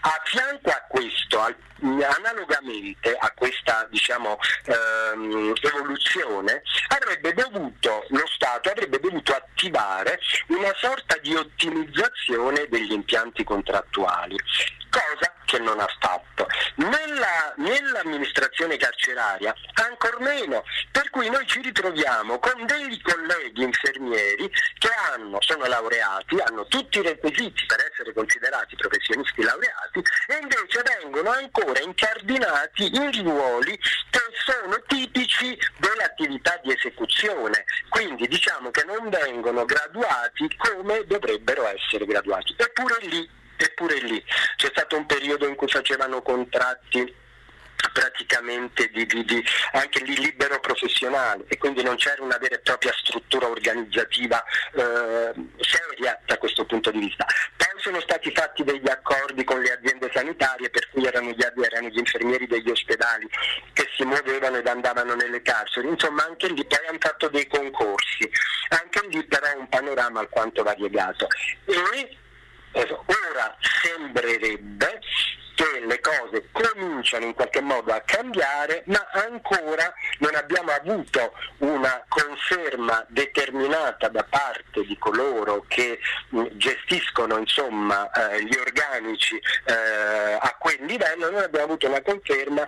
a fianco a questo, analogamente a questa diciamo, ehm, evoluzione, avrebbe dovuto, lo Stato avrebbe dovuto attivare una sorta di ottimizzazione degli impianti contrattuali, cosa che non ha fatto. Nella, nell'amministrazione carceraria ancor meno, per cui noi ci ritroviamo con dei colleghi infermieri che hanno, sono laureati, hanno tutti i requisiti per essere considerati professionisti laureati e invece vengono ancora incardinati in ruoli che sono tipici dell'attività di esecuzione, quindi diciamo che non vengono graduati come dovrebbero essere graduati. Eppure lì eppure lì c'è stato un periodo in cui facevano contratti praticamente di, di, di, anche lì libero professionale e quindi non c'era una vera e propria struttura organizzativa eh, seria da questo punto di vista. Poi sono stati fatti degli accordi con le aziende sanitarie per cui erano gli, erano gli infermieri degli ospedali che si muovevano ed andavano nelle carceri, insomma anche lì poi hanno fatto dei concorsi, anche lì però un panorama alquanto variegato. E ora sembrerebbe che le cose cominciano in qualche modo a cambiare, ma ancora non abbiamo avuto una conferma determinata da parte di coloro che mh, gestiscono insomma, eh, gli organici eh, a quel livello, non abbiamo avuto una conferma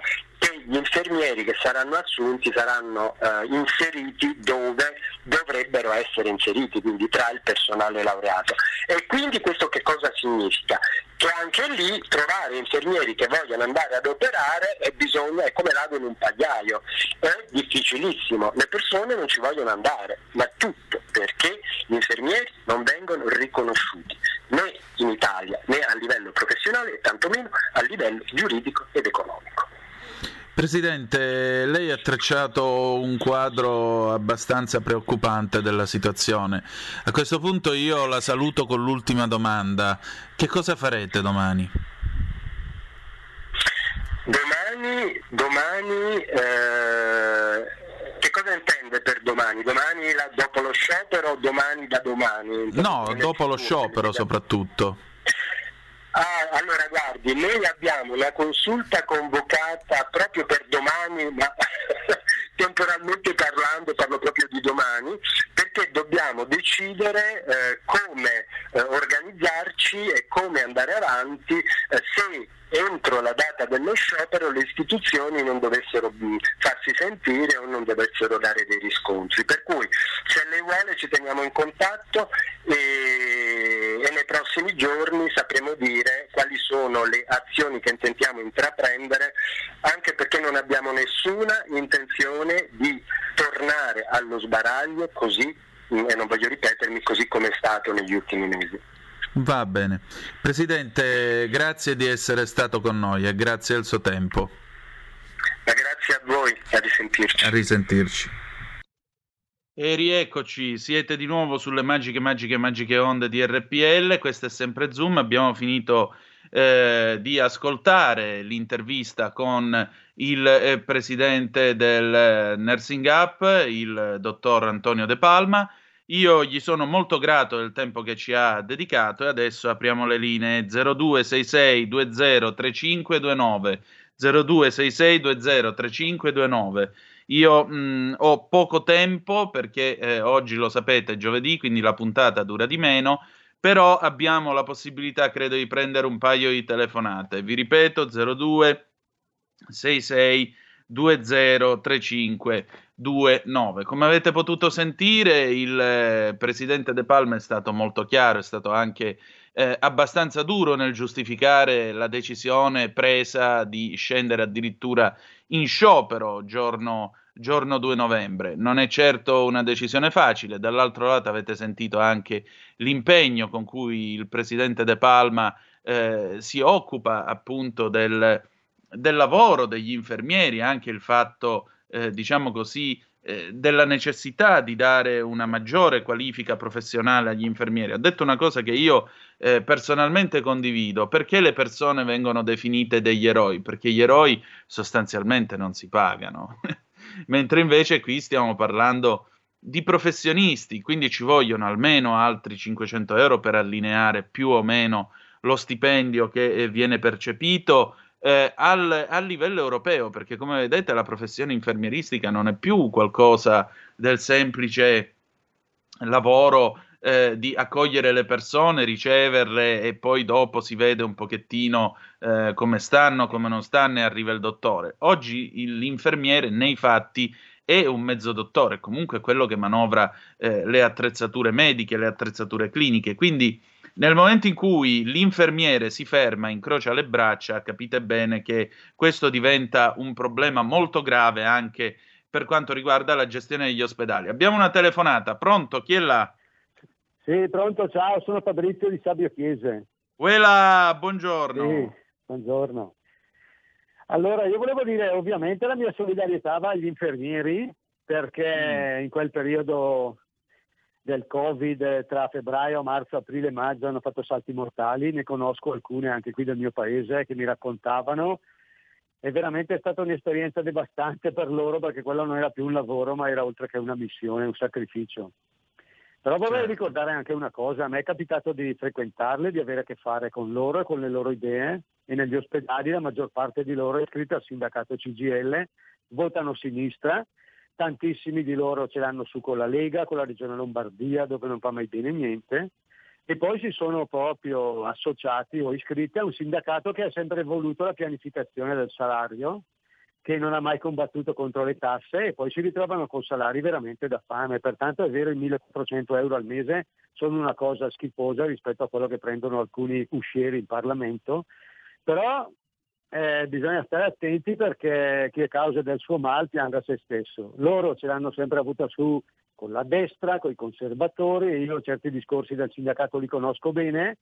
gli infermieri che saranno assunti saranno eh, inseriti dove dovrebbero essere inseriti, quindi tra il personale laureato. E quindi questo che cosa significa? Che anche lì trovare infermieri che vogliono andare ad operare è, bisogno, è come l'ago in un pagliaio, è difficilissimo, le persone non ci vogliono andare, ma tutto perché gli infermieri non vengono riconosciuti né in Italia né a livello professionale e tantomeno a livello giuridico ed economico. Presidente, lei ha tracciato un quadro abbastanza preoccupante della situazione. A questo punto io la saluto con l'ultima domanda. Che cosa farete domani? Domani, domani eh, che cosa intende per domani? Domani la, dopo lo sciopero o domani da domani? No, dopo lo sciopero soprattutto. Ah, allora guardi, noi abbiamo una consulta convocata proprio per domani, ma temporalmente parlando parlo proprio di domani, perché dobbiamo decidere eh, come eh, organizzarci e come andare avanti eh, se entro la data dello sciopero le istituzioni non dovessero farsi sentire o non dovessero dare dei riscontri. Per cui se lei vuole ci teniamo in contatto e, e nei prossimi giorni sapremo dire quali sono le azioni che intentiamo intraprendere, anche perché non abbiamo nessuna intenzione di tornare allo sbaraglio così, e non voglio ripetermi, così come è stato negli ultimi mesi. Va bene. Presidente, grazie di essere stato con noi e grazie al suo tempo. Ma grazie a voi, a risentirci. A risentirci. E rieccoci, siete di nuovo sulle magiche, magiche, magiche onde di RPL. Questo è sempre Zoom. Abbiamo finito eh, di ascoltare l'intervista con il eh, presidente del eh, Nursing Up, il dottor Antonio De Palma. Io gli sono molto grato del tempo che ci ha dedicato e adesso apriamo le linee 0266 20 3529 0266 20 3529. Io mh, ho poco tempo perché eh, oggi lo sapete è giovedì, quindi la puntata dura di meno, però abbiamo la possibilità, credo, di prendere un paio di telefonate. Vi ripeto 02 66 2035 29. Come avete potuto sentire, il eh, presidente De Palma è stato molto chiaro, è stato anche eh, abbastanza duro nel giustificare la decisione presa di scendere addirittura in sciopero giorno, giorno 2 novembre. Non è certo una decisione facile, dall'altro lato avete sentito anche l'impegno con cui il presidente De Palma eh, si occupa appunto del, del lavoro degli infermieri, anche il fatto eh, diciamo così, eh, della necessità di dare una maggiore qualifica professionale agli infermieri. Ha detto una cosa che io eh, personalmente condivido. Perché le persone vengono definite degli eroi? Perché gli eroi sostanzialmente non si pagano. Mentre invece qui stiamo parlando di professionisti, quindi ci vogliono almeno altri 500 euro per allineare più o meno lo stipendio che eh, viene percepito eh, al, a livello europeo, perché come vedete la professione infermieristica non è più qualcosa del semplice lavoro eh, di accogliere le persone, riceverle e poi dopo si vede un pochettino eh, come stanno, come non stanno e arriva il dottore. Oggi il, l'infermiere nei fatti è un mezzo dottore, comunque quello che manovra eh, le attrezzature mediche, le attrezzature cliniche, quindi nel momento in cui l'infermiere si ferma, incrocia le braccia, capite bene che questo diventa un problema molto grave anche per quanto riguarda la gestione degli ospedali. Abbiamo una telefonata, pronto? Chi è là? Sì, pronto, ciao, sono Fabrizio di Sabio Chiese. Uela, buongiorno. Sì, buongiorno. Allora, io volevo dire ovviamente la mia solidarietà va agli infermieri perché mm. in quel periodo del Covid tra febbraio, marzo, aprile e maggio hanno fatto salti mortali, ne conosco alcune anche qui del mio paese che mi raccontavano. È veramente stata un'esperienza devastante per loro perché quello non era più un lavoro ma era oltre che una missione, un sacrificio. Però vorrei certo. ricordare anche una cosa, a me è capitato di frequentarle, di avere a che fare con loro e con le loro idee e negli ospedali la maggior parte di loro è iscritta al sindacato CGL, votano sinistra tantissimi di loro ce l'hanno su con la Lega, con la Regione Lombardia, dove non fa mai bene niente, e poi si sono proprio associati o iscritti a un sindacato che ha sempre voluto la pianificazione del salario, che non ha mai combattuto contro le tasse e poi si ritrovano con salari veramente da fame. Pertanto è vero, i 1400 euro al mese sono una cosa schifosa rispetto a quello che prendono alcuni uscieri in Parlamento, però eh, bisogna stare attenti perché chi è causa del suo mal pianga se stesso. Loro ce l'hanno sempre avuta su con la destra, con i conservatori, io certi discorsi del sindacato li conosco bene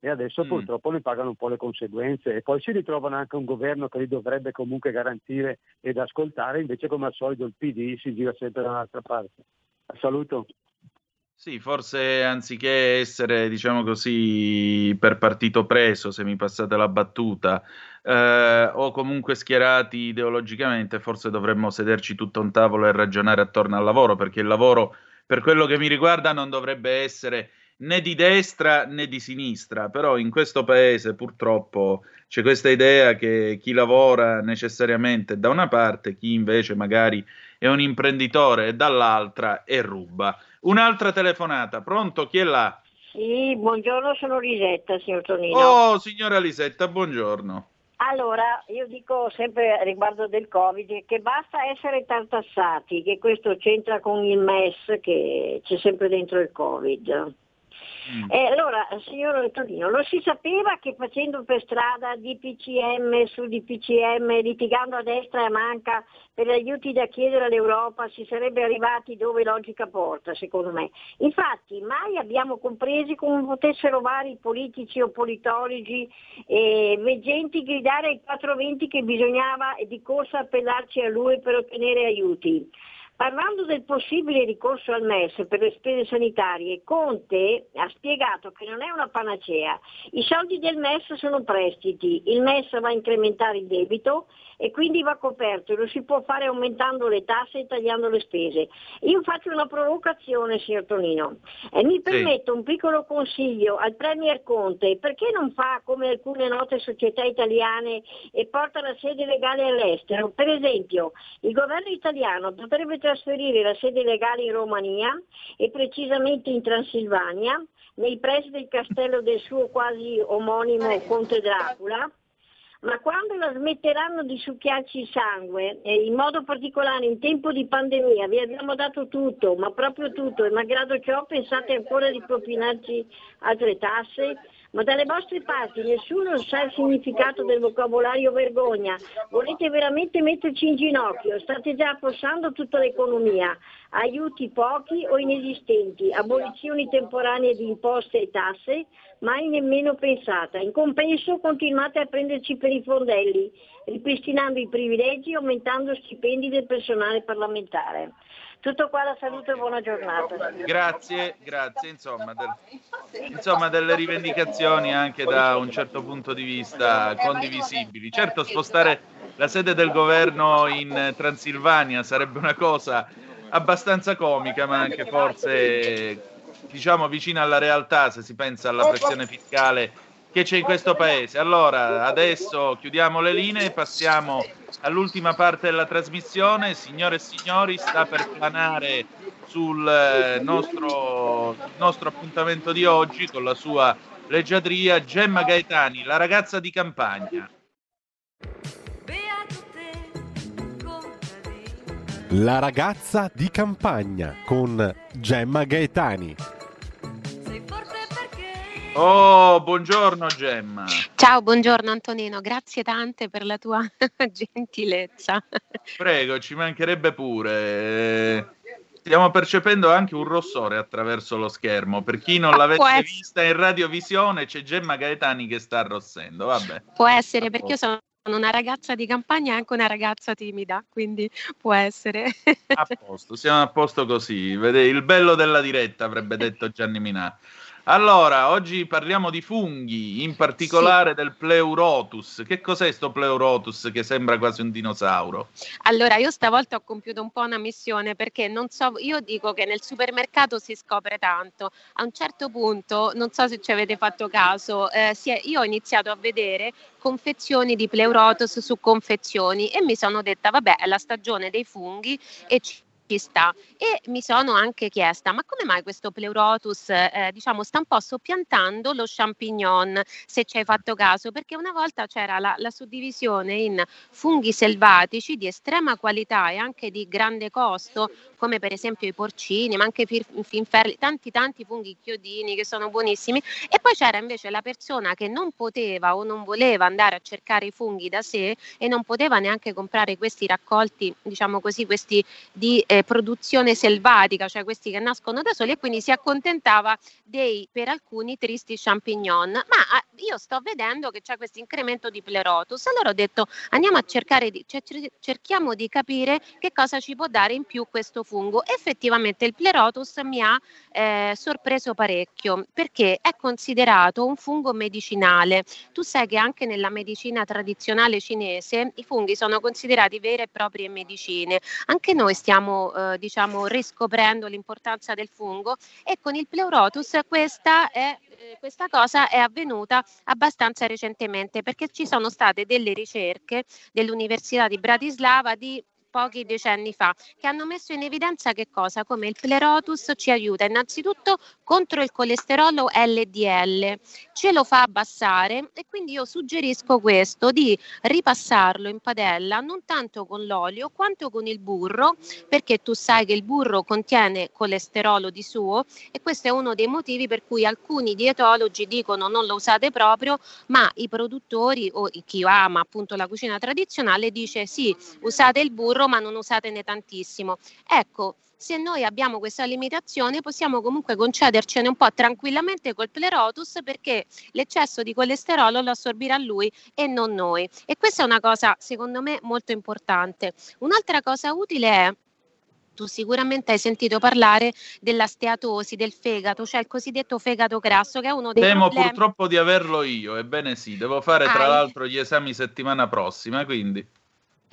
e adesso mm. purtroppo ne pagano un po' le conseguenze e poi si ritrovano anche un governo che li dovrebbe comunque garantire ed ascoltare, invece come al solito il PD si gira sempre dall'altra parte. Saluto. Sì, forse anziché essere, diciamo così, per partito preso, se mi passate la battuta, eh, o comunque schierati ideologicamente, forse dovremmo sederci tutto a un tavolo e ragionare attorno al lavoro, perché il lavoro, per quello che mi riguarda, non dovrebbe essere né di destra né di sinistra, però in questo paese purtroppo c'è questa idea che chi lavora necessariamente è da una parte, chi invece magari è un imprenditore dall'altra e ruba. Un'altra telefonata, pronto? Chi è là? Sì, buongiorno, sono Lisetta, signor Tonino. Oh, signora Lisetta, buongiorno. Allora, io dico sempre riguardo del Covid che basta essere tartassati, che questo c'entra con il MES che c'è sempre dentro il Covid. Mm. E allora, signor Antonino, lo si sapeva che facendo per strada DPCM su DPCM, litigando a destra e a manca per aiuti da chiedere all'Europa, si sarebbe arrivati dove logica porta, secondo me. Infatti, mai abbiamo compreso come potessero vari politici o politologi e veggenti gridare ai 420 che bisognava di corsa appellarci a lui per ottenere aiuti. Parlando del possibile ricorso al MES per le spese sanitarie, Conte ha spiegato che non è una panacea. I soldi del MES sono prestiti, il MES va a incrementare il debito e quindi va coperto, lo si può fare aumentando le tasse e tagliando le spese. Io faccio una provocazione, signor Tonino, e mi permetto sì. un piccolo consiglio al Premier Conte, perché non fa come alcune note società italiane e porta la sede legale all'estero? Per esempio, il governo italiano potrebbe trasferire la sede legale in Romania e precisamente in Transilvania, nei pressi del castello del suo quasi omonimo Conte Dracula, ma quando la smetteranno di succhiarci il sangue, in modo particolare in tempo di pandemia, vi abbiamo dato tutto, ma proprio tutto, e malgrado ciò pensate ancora di propinarci altre tasse? Ma dalle vostre parti nessuno sa il significato del vocabolario vergogna. Volete veramente metterci in ginocchio? State già affossando tutta l'economia. Aiuti pochi o inesistenti, abolizioni temporanee di imposte e tasse, mai nemmeno pensata. In compenso continuate a prenderci per i fondelli, ripristinando i privilegi e aumentando stipendi del personale parlamentare. Tutto qua, la saluto e buona giornata. Grazie, grazie. Insomma, del, insomma, delle rivendicazioni anche da un certo punto di vista condivisibili. Certo, spostare la sede del governo in Transilvania sarebbe una cosa abbastanza comica, ma anche forse diciamo vicina alla realtà se si pensa alla pressione fiscale che c'è in questo paese. Allora, adesso chiudiamo le linee e passiamo all'ultima parte della trasmissione. Signore e signori, sta per planare sul eh, nostro, nostro appuntamento di oggi con la sua leggiadria Gemma Gaetani, la ragazza di campagna. La ragazza di campagna con Gemma Gaetani. Oh, buongiorno Gemma. Ciao, buongiorno Antonino, grazie tante per la tua gentilezza. Prego, ci mancherebbe pure. Stiamo percependo anche un rossore attraverso lo schermo. Per chi non l'avesse vista in radiovisione, c'è Gemma Gaetani che sta arrossendo. Vabbè. Può essere perché io sono una ragazza di campagna e anche una ragazza timida, quindi può essere. A posto, siamo a posto così. Il bello della diretta, avrebbe detto Gianni Minà. Allora, oggi parliamo di funghi, in particolare sì. del Pleurotus. Che cos'è questo Pleurotus che sembra quasi un dinosauro? Allora, io stavolta ho compiuto un po' una missione perché non so, io dico che nel supermercato si scopre tanto. A un certo punto, non so se ci avete fatto caso, eh, è, io ho iniziato a vedere confezioni di Pleurotus su confezioni e mi sono detta, vabbè, è la stagione dei funghi e ci ci sta. E mi sono anche chiesta ma come mai questo pleurotus eh, diciamo sta un po' soppiantando lo champignon se ci hai fatto caso? Perché una volta c'era la, la suddivisione in funghi selvatici di estrema qualità e anche di grande costo come per esempio i porcini ma anche i finferli tanti tanti funghi chiodini che sono buonissimi. E poi c'era invece la persona che non poteva o non voleva andare a cercare i funghi da sé e non poteva neanche comprare questi raccolti diciamo così questi di eh, produzione selvatica, cioè questi che nascono da soli e quindi si accontentava dei per alcuni tristi champignon. Ma ah, io sto vedendo che c'è questo incremento di Pleurotus, allora ho detto andiamo a cercare di, cioè, cerchiamo di capire che cosa ci può dare in più questo fungo. Effettivamente il Pleurotus mi ha eh, sorpreso parecchio perché è considerato un fungo medicinale. Tu sai che anche nella medicina tradizionale cinese i funghi sono considerati vere e proprie medicine. Anche noi stiamo eh, diciamo riscoprendo l'importanza del fungo. E con il pleurotus questa è eh, questa cosa è avvenuta abbastanza recentemente perché ci sono state delle ricerche dell'Università di Bratislava di pochi decenni fa, che hanno messo in evidenza che cosa? Come il Pleurotus ci aiuta innanzitutto contro il colesterolo LDL, ce lo fa abbassare e quindi io suggerisco questo di ripassarlo in padella non tanto con l'olio quanto con il burro, perché tu sai che il burro contiene colesterolo di suo e questo è uno dei motivi per cui alcuni dietologi dicono non lo usate proprio, ma i produttori o chi ama appunto la cucina tradizionale dice sì, usate il burro burro ma non usatene tantissimo. Ecco, se noi abbiamo questa limitazione possiamo comunque concedercene un po' tranquillamente col plerotus perché l'eccesso di colesterolo lo assorbirà lui e non noi. E questa è una cosa secondo me molto importante. Un'altra cosa utile è tu sicuramente hai sentito parlare della steatosi del fegato, cioè il cosiddetto fegato grasso, che è uno dei Temo problemi... purtroppo di averlo io, ebbene sì, devo fare tra Hai... l'altro gli esami settimana prossima, quindi...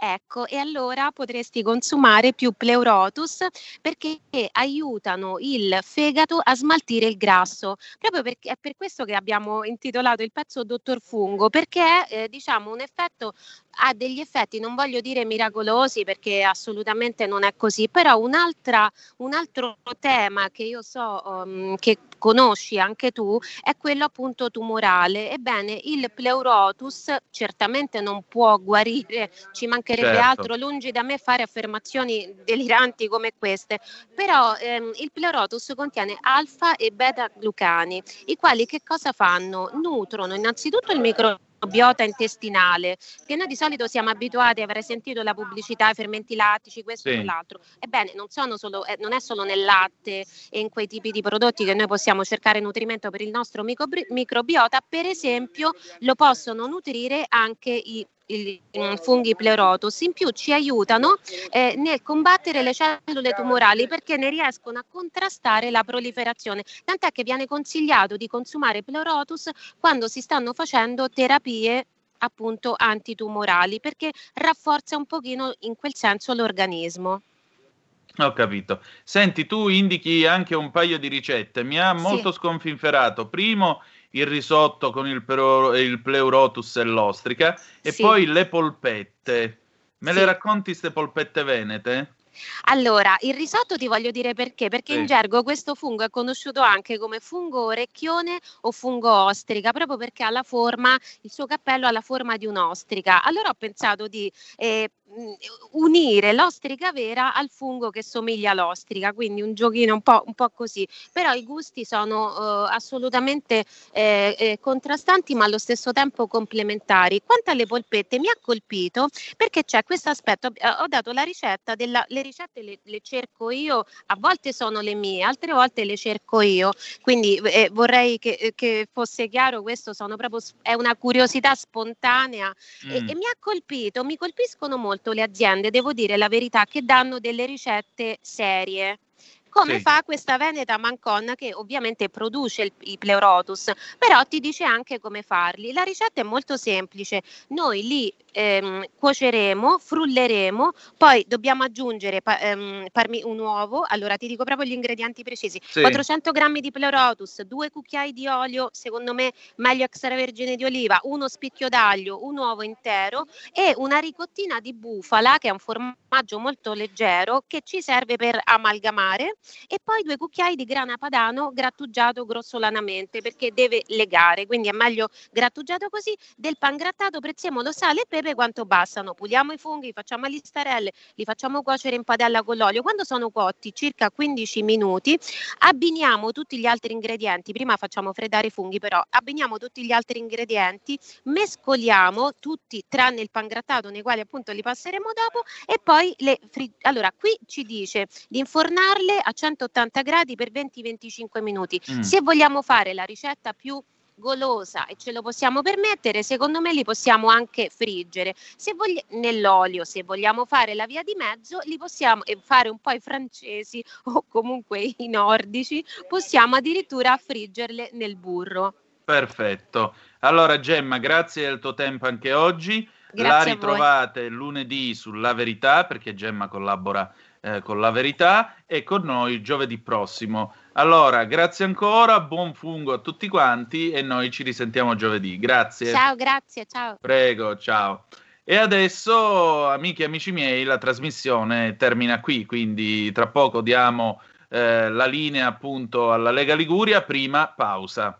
Ecco, e allora potresti consumare più pleurotus perché aiutano il fegato a smaltire il grasso. Proprio perché è per questo che abbiamo intitolato il pezzo Dottor Fungo, perché eh, diciamo un effetto ha degli effetti, non voglio dire miracolosi perché assolutamente non è così, però un altro tema che io so um, che conosci anche tu, è quello appunto tumorale. Ebbene, il pleurotus certamente non può guarire, ci mancherebbe Certo. altro, lungi da me fare affermazioni deliranti come queste, però ehm, il pleurotus contiene alfa e beta glucani, i quali che cosa fanno? Nutrono innanzitutto il microbiota intestinale, che noi di solito siamo abituati, avrei sentito la pubblicità, i fermenti lattici, questo Sì. e l'altro. Ebbene, non, sono solo, eh, non è solo nel latte e in quei tipi di prodotti che noi possiamo cercare nutrimento per il nostro microbiota, per esempio lo possono nutrire anche i i i funghi pleurotus in più ci aiutano eh, nel combattere le cellule tumorali perché ne riescono a contrastare la proliferazione tant'è che viene consigliato di consumare pleurotus quando si stanno facendo terapie appunto antitumorali perché rafforza un pochino in quel senso l'organismo Ho capito. Senti, tu indichi anche un paio di ricette. Mi ha Sì. molto sconfinferato. Primo il risotto con il, pero- il pleurotus e l'ostrica e Sì. poi le polpette. Me le Sì. racconti ste polpette venete? Allora, il risotto ti voglio dire perché, perché Sì. in gergo questo fungo è conosciuto anche come fungo orecchione o fungo ostrica, proprio perché ha la forma, il suo cappello ha la forma di un'ostrica. Allora ho pensato di eh, unire l'ostrica vera al fungo che somiglia all'ostrica, quindi un giochino un po', un po' così. Però i gusti sono eh, assolutamente eh, eh, contrastanti ma allo stesso tempo complementari. Quanto alle polpette, mi ha colpito perché c'è questo aspetto, ho dato la ricetta, della, le ricette le, le cerco io, a volte sono le mie, altre volte le cerco io, quindi eh, vorrei che, eh, che fosse chiaro, questo sono proprio, è una curiosità spontanea e, Mm. e mi ha colpito, mi colpiscono molto le aziende, devo dire la verità, che danno delle ricette serie. Come Sì. fa questa Veneta Mancon che ovviamente produce il, i pleurotus, però ti dice anche come farli. La ricetta è molto semplice, noi li ehm, cuoceremo, frulleremo, poi dobbiamo aggiungere pa- ehm, parmi- un uovo, allora ti dico proprio gli ingredienti precisi, Sì. 400 grammi di pleurotus, due cucchiai di olio, secondo me meglio extravergine di oliva, uno spicchio d'aglio, un uovo intero e una ricottina di bufala che è un formaggio molto leggero che ci serve per amalgamare e poi due cucchiai di grana padano grattugiato grossolanamente perché deve legare, quindi è meglio grattugiato così, del pangrattato, prezzemolo, sale e pepe quanto bastano, puliamo i funghi, facciamo le listarelle, li facciamo cuocere in padella con l'olio, quando sono cotti circa 15 minuti abbiniamo tutti gli altri ingredienti, prima facciamo freddare i funghi però, abbiniamo tutti gli altri ingredienti, mescoliamo tutti tranne il pangrattato nei quali appunto li passeremo dopo e poi le fri- allora qui ci dice di infornarle a 180 gradi per 20-25 minuti. Mm. Se vogliamo fare la ricetta più golosa e ce lo possiamo permettere, secondo me li possiamo anche friggere. Se vogli- nell'olio, se vogliamo fare la via di mezzo, li possiamo e fare un po' i francesi o comunque i nordici, possiamo addirittura friggerle nel burro. Perfetto. Allora, Gemma, grazie del tuo tempo anche oggi. Grazie la ritrovate lunedì sulla Verità, perché Gemma collabora eh, con la Verità, e con noi giovedì prossimo. Allora, grazie ancora, buon fungo a tutti quanti e noi ci risentiamo giovedì. Grazie. Ciao, grazie, ciao. Prego, ciao. E adesso, amiche e amici miei, la trasmissione termina qui, quindi tra poco diamo eh, la linea appunto alla Lega Liguria, prima pausa.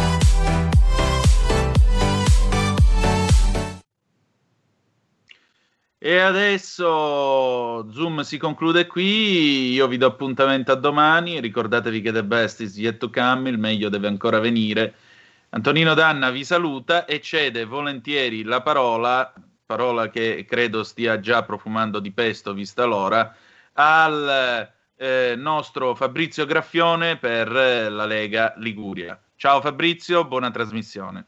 E adesso Zoom si conclude qui, io vi do appuntamento a domani, ricordatevi che The Best is yet to come, il meglio deve ancora venire. Antonino Danna vi saluta e cede volentieri la parola parola che credo stia già profumando di pesto vista l'ora, al eh, nostro Fabrizio Graffione per eh, la Lega Liguria. Ciao Fabrizio, buona trasmissione.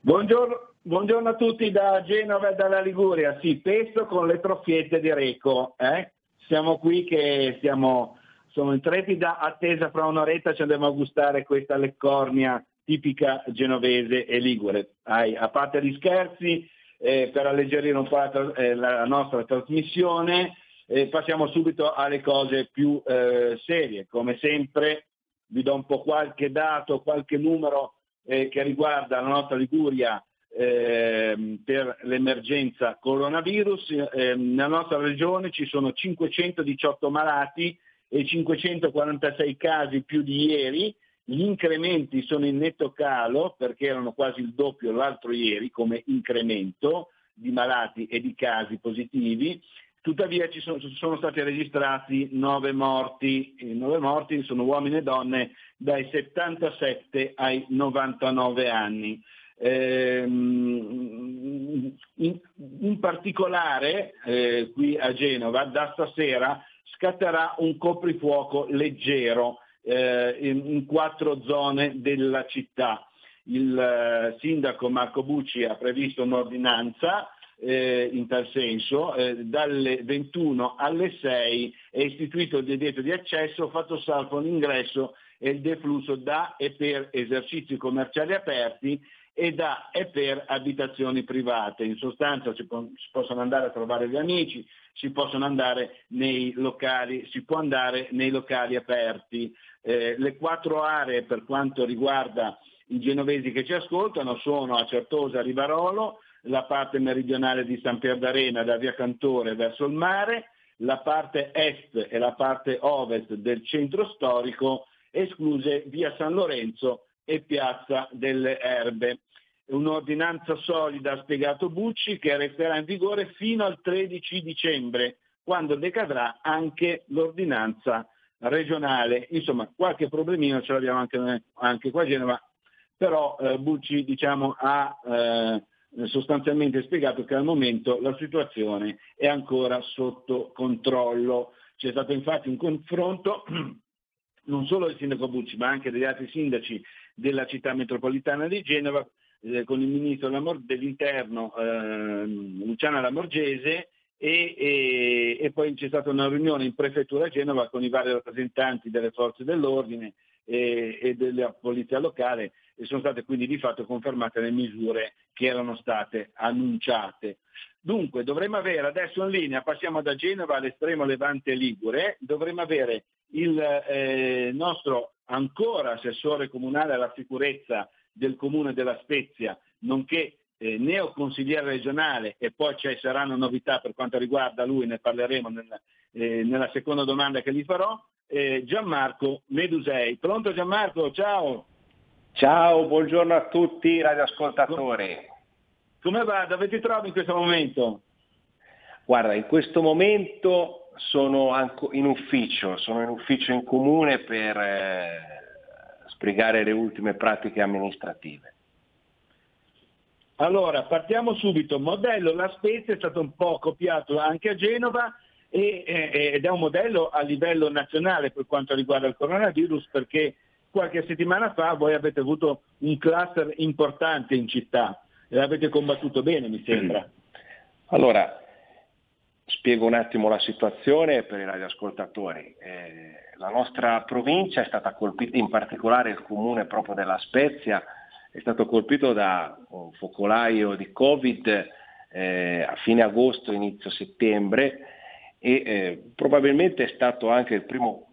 Buongiorno, buongiorno a tutti da Genova e dalla Liguria. Sì, pesto con le troffiette di Reco. Eh? Siamo qui che siamo, sono in trepida attesa fra un'oretta, ci andremo a gustare questa leccornia tipica genovese e ligure. a parte gli scherzi, eh, per alleggerire un po' la, eh, la nostra trasmissione, eh, passiamo subito alle cose più eh, serie. Come sempre vi do un po' qualche dato, qualche numero che riguarda la nostra Liguria ehm, per l'emergenza coronavirus. Ehm, nella nostra regione ci sono 518 malati e 546 casi più di ieri, gli incrementi sono in netto calo perché erano quasi il doppio l'altro ieri come incremento di malati e di casi positivi. Tuttavia ci sono, sono stati registrati nove morti, i nove morti sono uomini e donne dai 77 ai 99 anni. Ehm, in, particolare eh, qui a Genova da stasera scatterà un coprifuoco leggero eh, in, quattro zone della città. Il eh, sindaco Marco Bucci ha previsto un'ordinanza in tal senso, dalle 21 alle 6 è istituito il divieto di accesso, fatto salvo l'ingresso e il deflusso da e per esercizi commerciali aperti e da e per abitazioni private. In sostanza si, po- si, possono andare a trovare gli amici, si possono andare nei locali, si può andare nei locali aperti. Eh, le quattro aree per quanto riguarda i genovesi che ci ascoltano sono a Certosa, Rivarolo, la parte meridionale di San Pier d'Arena da via Cantore verso il mare, la parte est e la parte ovest del centro storico, escluse via San Lorenzo e Piazza delle Erbe. Un'ordinanza solida, ha spiegato Bucci, che resterà in vigore fino al 13 dicembre, quando decadrà anche l'ordinanza regionale. Insomma, qualche problemino ce l'abbiamo anche, anche qua a Genova, però eh, Bucci diciamo, ha eh, sostanzialmente spiegato che al momento la situazione è ancora sotto controllo. C'è stato infatti un confronto non solo del sindaco Bucci ma anche degli altri sindaci della città metropolitana di Genova eh, con il ministro dell'interno eh, Luciana Lamorgese e, e, e, poi c'è stata una riunione in prefettura a Genova con i vari rappresentanti delle forze dell'ordine e, e della polizia locale e sono state quindi di fatto confermate le misure che erano state annunciate. Dunque dovremmo avere adesso in linea, passiamo da Genova all'estremo levante Ligure, dovremmo avere il eh, nostro ancora assessore comunale alla sicurezza del comune della Spezia, nonché eh, neoconsigliere regionale e poi ci saranno novità per quanto riguarda lui, ne parleremo nella, eh, nella seconda domanda che gli farò, eh, Gianmarco Medusei. Pronto Gianmarco? Ciao! Ciao, buongiorno a tutti radioascoltatori. Come va? Dove ti trovi in questo momento? Guarda, in questo momento sono in ufficio, sono in ufficio in comune per eh, spiegare le ultime pratiche amministrative. Allora, partiamo subito. Modello La Spezia è stato un po' copiato anche a Genova e, eh, ed è un modello a livello nazionale per quanto riguarda il coronavirus perché qualche settimana fa voi avete avuto un cluster importante in città e l'avete combattuto bene, mi sembra. Allora, spiego un attimo la situazione per i radioascoltatori. Eh, la nostra provincia è stata colpita, in particolare il comune proprio della Spezia, è stato colpito da un focolaio di Covid eh, a fine agosto, inizio settembre e eh, probabilmente è stato anche primo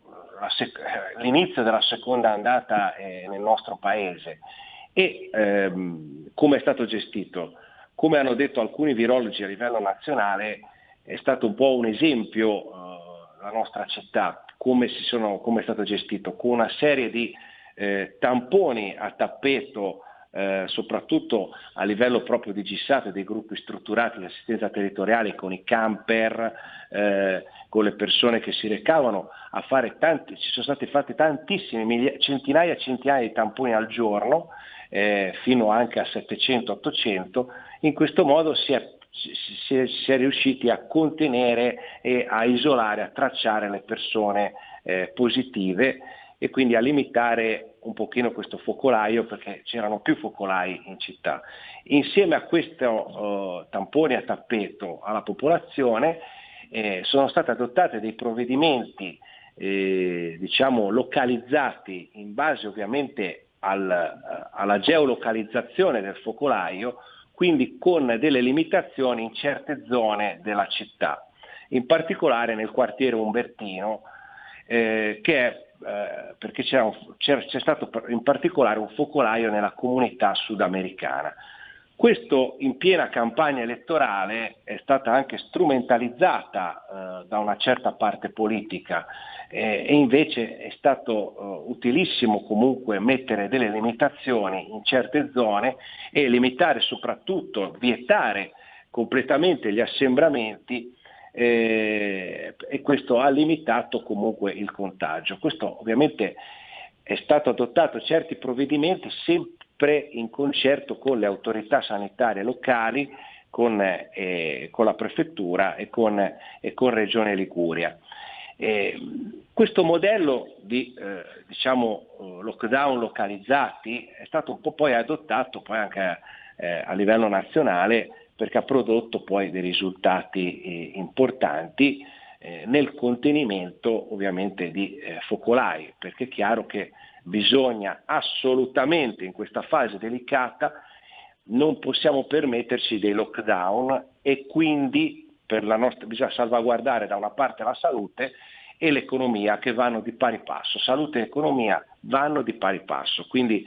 sec- l'inizio della seconda andata eh, nel nostro paese. E ehm, come è stato gestito? Come hanno detto alcuni virologi a livello nazionale, è stato un po' un esempio eh, la nostra città, come, sono, come, è stato gestito, con una serie di eh, tamponi a tappeto eh, soprattutto a livello proprio di GISAT e dei gruppi strutturati di assistenza territoriale con i camper, eh, con le persone che si recavano a fare tanti, ci sono stati fatti tantissimi, migliaia, centinaia e centinaia di tamponi al giorno, eh, fino anche a 700-800, in questo modo si è si è, si è, riusciti a contenere e a isolare, a tracciare le persone eh, positive e quindi a limitare un pochino questo focolaio perché c'erano più focolai in città. Insieme a questi uh, tamponi a tappeto alla popolazione eh, sono stati adottati dei provvedimenti eh, diciamo localizzati in base ovviamente al, alla geolocalizzazione del focolaio, quindi con delle limitazioni in certe zone della città, in particolare nel quartiere Umbertino, eh, che è eh, perché c'è, un, c'è, c'è, stato in particolare un focolaio nella comunità sudamericana. Questo in piena campagna elettorale è stata anche strumentalizzata eh, da una certa parte politica eh, e invece è stato eh, utilissimo comunque mettere delle limitazioni in certe zone e limitare soprattutto, vietare completamente gli assembramenti eh, e questo ha limitato comunque il contagio. Questo ovviamente è stato adottato certi provvedimenti sempre in concerto con le autorità sanitarie locali, con, eh, con la prefettura e con, e con Regione Liguria. Eh, questo modello di eh, diciamo, lockdown localizzati è stato un po' poi adottato poi anche eh, a livello nazionale perché ha prodotto poi dei risultati eh, importanti eh, nel contenimento ovviamente di eh, focolai, perché è chiaro che bisogna assolutamente in questa fase delicata non possiamo permetterci dei lockdown e quindi nostra, bisogna salvaguardare da una parte la salute e l'economia che vanno di pari passo. Salute e economia vanno di pari passo, quindi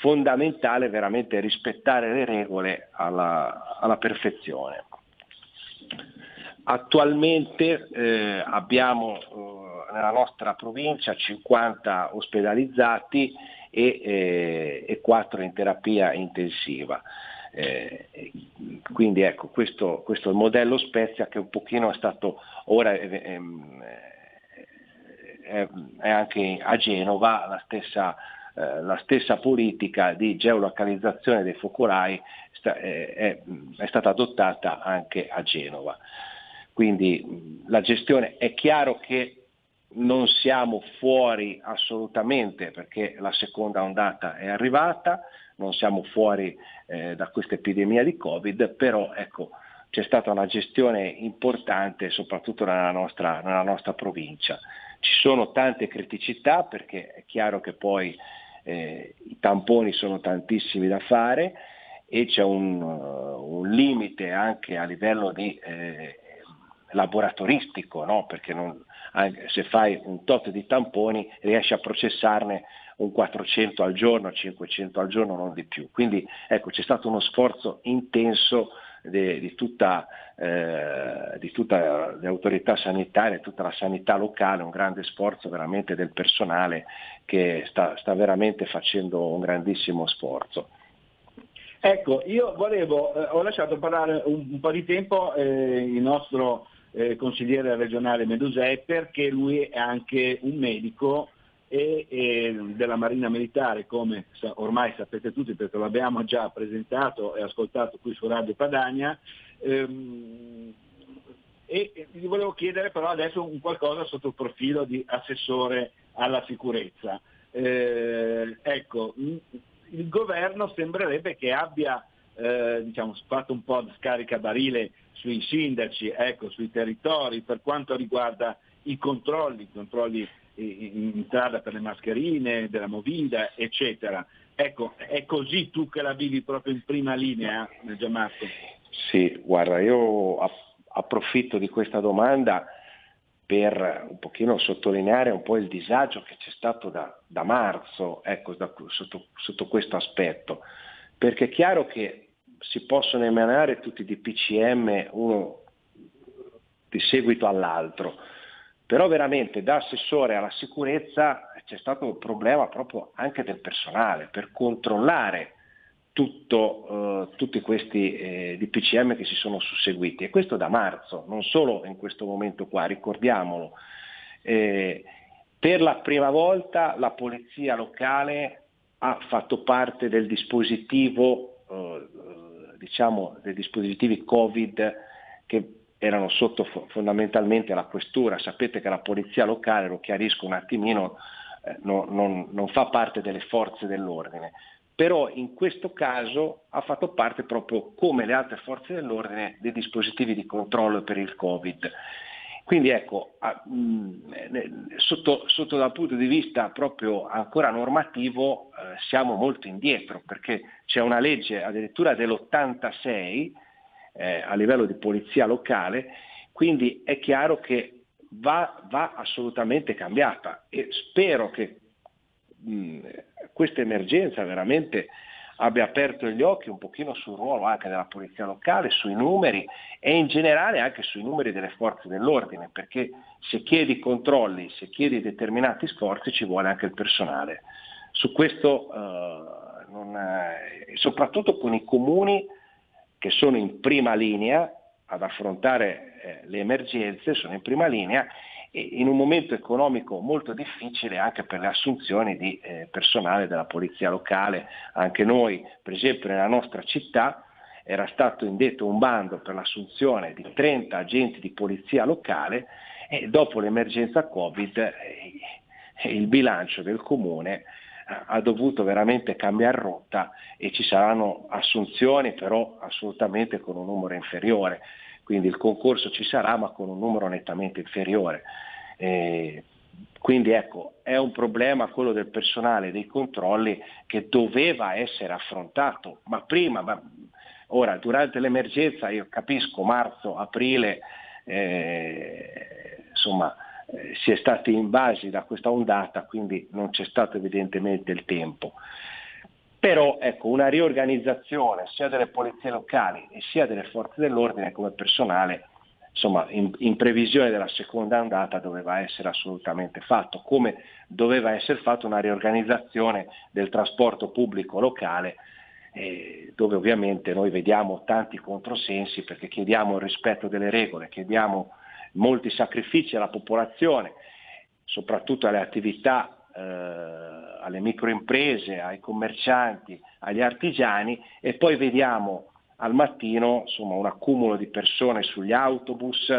fondamentale veramente rispettare le regole alla, alla perfezione. Attualmente eh, abbiamo eh, nella nostra provincia 50 ospedalizzati e, eh, e 4 in terapia intensiva. Eh, quindi ecco, questo, questo, è il modello Spezia che un pochino è stato ora è, è, è anche a Genova la stessa eh, la stessa politica di geolocalizzazione dei focolai sta, eh, è, è, stata adottata anche a Genova. Quindi la gestione è chiaro che non siamo fuori assolutamente perché la seconda ondata è arrivata, non siamo fuori eh, da questa epidemia di Covid, però ecco, c'è stata una gestione importante soprattutto nella nostra, nella nostra provincia. Ci sono tante criticità perché è chiaro che poi eh, i tamponi sono tantissimi da fare e c'è un, uh, un limite anche a livello di, eh, laboratoristico, no? perché non, se fai un tot di tamponi riesci a processarne un 400 al giorno, 500 al giorno, non di più. Quindi ecco, c'è stato uno sforzo intenso di, di, tutta, eh, di tutte le autorità sanitarie, tutta la sanità locale, un grande sforzo veramente del personale che sta, sta veramente facendo un grandissimo sforzo. Ecco, io volevo, eh, ho lasciato parlare un, un po' di tempo eh, il nostro eh, consigliere regionale Medusè perché lui è anche un medico e, e, della Marina Militare, come ormai sapete tutti perché lo abbiamo già presentato e ascoltato qui su Radio Padania. Ehm, e gli volevo chiedere però adesso un qualcosa sotto il profilo di assessore alla sicurezza. Eh, ecco, il governo sembrerebbe che abbia eh, diciamo, fatto un po' di scarica barile sui sindaci, ecco, sui territori per quanto riguarda i controlli, i controlli in strada per le mascherine, della movida, eccetera. Ecco, è così tu che la vivi proprio in prima linea, eh, Gianmarco? Sì, guarda, io approfitto di questa domanda per un pochino sottolineare un po' il disagio che c'è stato da, da marzo ecco, da, sotto, sotto, questo aspetto, perché è chiaro che si possono emanare tutti i DPCM uno di seguito all'altro, però veramente da assessore alla sicurezza c'è stato un problema proprio anche del personale per controllare tutto, eh, tutti questi eh, DPCM che si sono susseguiti e questo da marzo, non solo in questo momento qua, ricordiamolo. Eh, per la prima volta la polizia locale ha fatto parte del dispositivo, eh, diciamo, dei dispositivi Covid che erano sotto fondamentalmente la questura. Sapete che la polizia locale, lo chiarisco un attimino, eh, no, non, non fa parte delle forze dell'ordine, però in questo caso ha fatto parte proprio come le altre forze dell'ordine dei dispositivi di controllo per il Covid. Quindi ecco, sotto, sotto dal punto di vista proprio ancora normativo eh, siamo molto indietro perché c'è una legge addirittura dell'86 eh, a livello di polizia locale, quindi è chiaro che va, va assolutamente cambiata e spero che mh, questa emergenza veramente abbia aperto gli occhi un pochino sul ruolo anche della polizia locale, sui numeri e in generale anche sui numeri delle forze dell'ordine, perché se chiedi controlli, se chiedi determinati sforzi ci vuole anche il personale. Su questo, eh, non, eh, soprattutto con i comuni che sono in prima linea ad affrontare eh, le emergenze, sono in prima linea in un momento economico molto difficile anche per le assunzioni di eh, personale della polizia locale. Anche noi, per esempio nella nostra città, era stato indetto un bando per l'assunzione di 30 agenti di polizia locale e dopo l'emergenza Covid eh, il bilancio del comune eh, ha dovuto veramente cambiare rotta e ci saranno assunzioni però assolutamente con un numero inferiore quindi il concorso ci sarà ma con un numero nettamente inferiore. Eh, quindi ecco, è un problema quello del personale, dei controlli che doveva essere affrontato, ma prima, ma ora durante l'emergenza io capisco marzo, aprile, eh, insomma eh, si è stati invasi da questa ondata, quindi non c'è stato evidentemente il tempo. Però ecco, una riorganizzazione sia delle polizie locali e sia delle forze dell'ordine come personale, insomma, in, in previsione della seconda andata doveva essere assolutamente fatto, come doveva essere fatta una riorganizzazione del trasporto pubblico locale, eh, dove ovviamente noi vediamo tanti controsensi perché chiediamo il rispetto delle regole, chiediamo molti sacrifici alla popolazione, soprattutto alle attività alle microimprese, ai commercianti, agli artigiani e poi vediamo al mattino insomma, un accumulo di persone sugli autobus,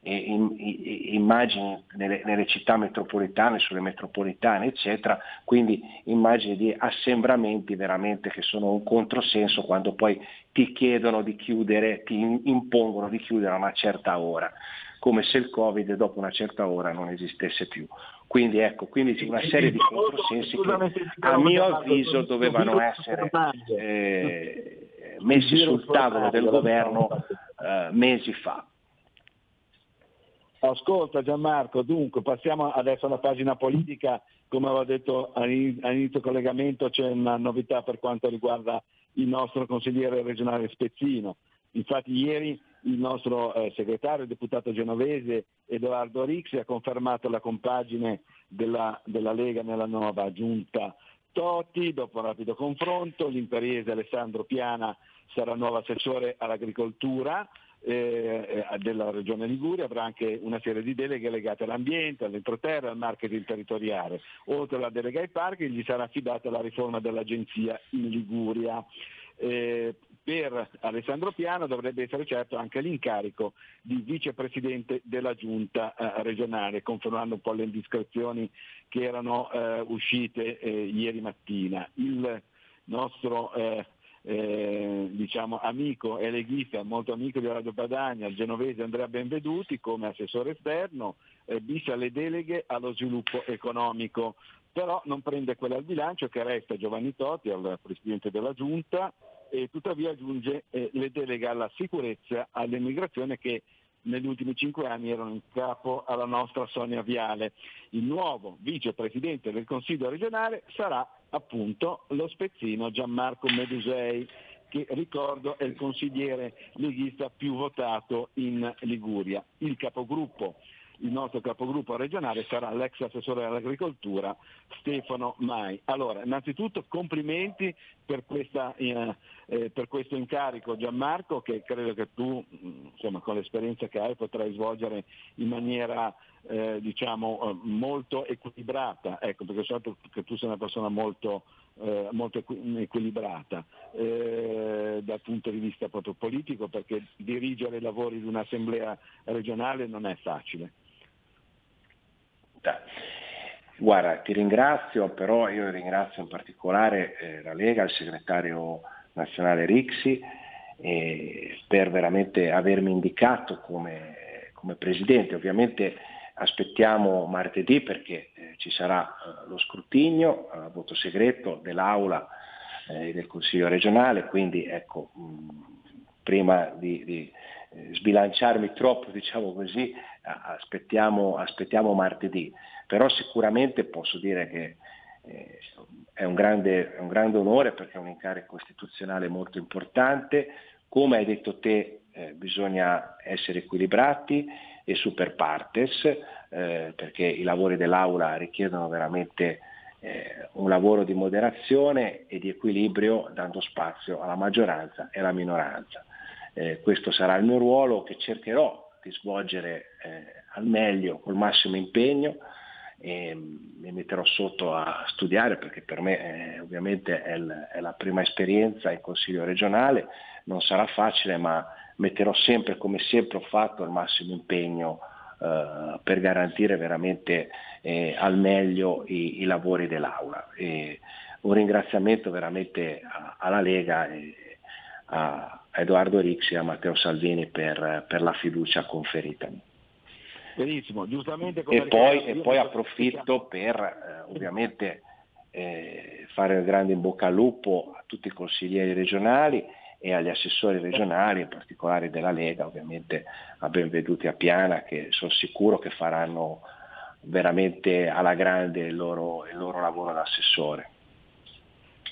e in, in, immagini nelle, nelle, città metropolitane, sulle metropolitane, eccetera, quindi immagini di assembramenti veramente che sono un controsenso quando poi ti chiedono di chiudere, ti impongono di chiudere a una certa ora, come se il Covid dopo una certa ora non esistesse più. Quindi ecco, quindi una serie di controsensi che a mio avviso dovevano essere eh, messi sul tavolo del governo eh, mesi fa. Ascolta Gianmarco, dunque passiamo adesso alla pagina politica, come avevo detto all'inizio collegamento c'è una novità per quanto riguarda il nostro consigliere regionale Spezzino. Infatti ieri il nostro eh, segretario, deputato genovese Edoardo Rixi ha confermato la compagine della, della Lega nella nuova giunta Toti, dopo un rapido confronto, l'imperiese Alessandro Piana sarà nuovo assessore all'agricoltura eh, eh, della Regione Liguria, avrà anche una serie di deleghe legate all'ambiente, all'entroterra, al marketing territoriale. Oltre alla delega ai parchi gli sarà affidata la riforma dell'agenzia in Liguria. Eh, per Alessandro Piano dovrebbe essere certo anche l'incarico di vicepresidente della giunta eh, regionale, confermando un po' le indiscrezioni che erano eh, uscite eh, ieri mattina. Il nostro eh, eh, diciamo, amico e leghista, molto amico di Radio Padania, il genovese Andrea Benveduti come assessore esterno, eh, biscia le deleghe allo sviluppo economico, però non prende quella al bilancio che resta Giovanni Totti, al Presidente della Giunta, e tuttavia aggiunge eh, le deleghe alla sicurezza, all'immigrazione che negli ultimi cinque anni erano in capo alla nostra Sonia Viale. Il nuovo vicepresidente del Consiglio regionale sarà appunto lo spezzino Gianmarco Medusei, che ricordo è il consigliere leghista più votato in Liguria. Il capogruppo il nostro capogruppo regionale sarà l'ex assessore all'agricoltura Stefano Mai. Allora, innanzitutto complimenti per, questa, eh, eh, per questo incarico Gianmarco che credo che tu insomma, con l'esperienza che hai potrai svolgere in maniera eh, diciamo, eh, molto equilibrata, ecco, perché so che tu sei una persona molto, eh, molto equilibrata eh, dal punto di vista proprio politico, perché dirigere i lavori di un'assemblea regionale non è facile. Guarda, ti ringrazio, però io ringrazio in particolare eh, la Lega, il segretario nazionale Rixi, eh, per veramente avermi indicato come, come presidente. Ovviamente aspettiamo martedì perché eh, ci sarà eh, lo scrutinio a voto segreto dell'Aula e eh, del Consiglio regionale, quindi ecco, mh, prima di, di eh, sbilanciarmi troppo, diciamo così, aspettiamo, aspettiamo, martedì, però sicuramente posso dire che eh, è, un grande, è un grande onore perché è un incarico costituzionale molto importante, come hai detto te eh, bisogna essere equilibrati, e super partes, eh, perché i lavori dell'Aula richiedono veramente eh, un lavoro di moderazione e di equilibrio dando spazio alla maggioranza e alla minoranza. Eh, questo sarà il mio ruolo che cercherò di svolgere eh, al meglio, col massimo impegno e mi metterò sotto a studiare perché per me eh, ovviamente è, l- è la prima esperienza in Consiglio regionale, non sarà facile ma metterò sempre, come sempre ho fatto, il massimo impegno eh, per garantire veramente eh, al meglio i, i lavori dell'Aula. E un ringraziamento veramente a, alla Lega e a Edoardo Rixi e a Matteo Salvini per, per la fiducia conferitami. Benissimo, giustamente e poi, e poi approfitto per eh, ovviamente eh, fare un grande in bocca al lupo a tutti i consiglieri regionali e agli assessori regionali, in particolare della Lega, ovviamente a benveduti a Piana, che sono sicuro che faranno veramente alla grande il loro, il loro lavoro da assessore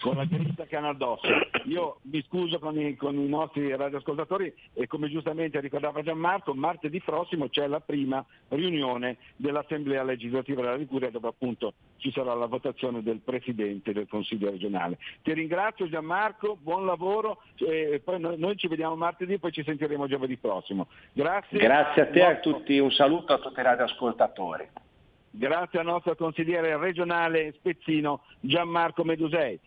con la crista che hanno addosso. Io mi scuso con i, con i, nostri radioascoltatori e come giustamente ricordava Gianmarco, martedì prossimo c'è la prima riunione dell'Assemblea legislativa della Liguria dove appunto ci sarà la votazione del Presidente del Consiglio regionale. Ti ringrazio Gianmarco, buon lavoro, e poi noi, noi ci vediamo martedì e poi ci sentiremo giovedì prossimo. Grazie. Grazie a te e a tutti, un saluto a tutti i radioascoltatori. Grazie al nostro consigliere regionale Spezzino Gianmarco Medusei.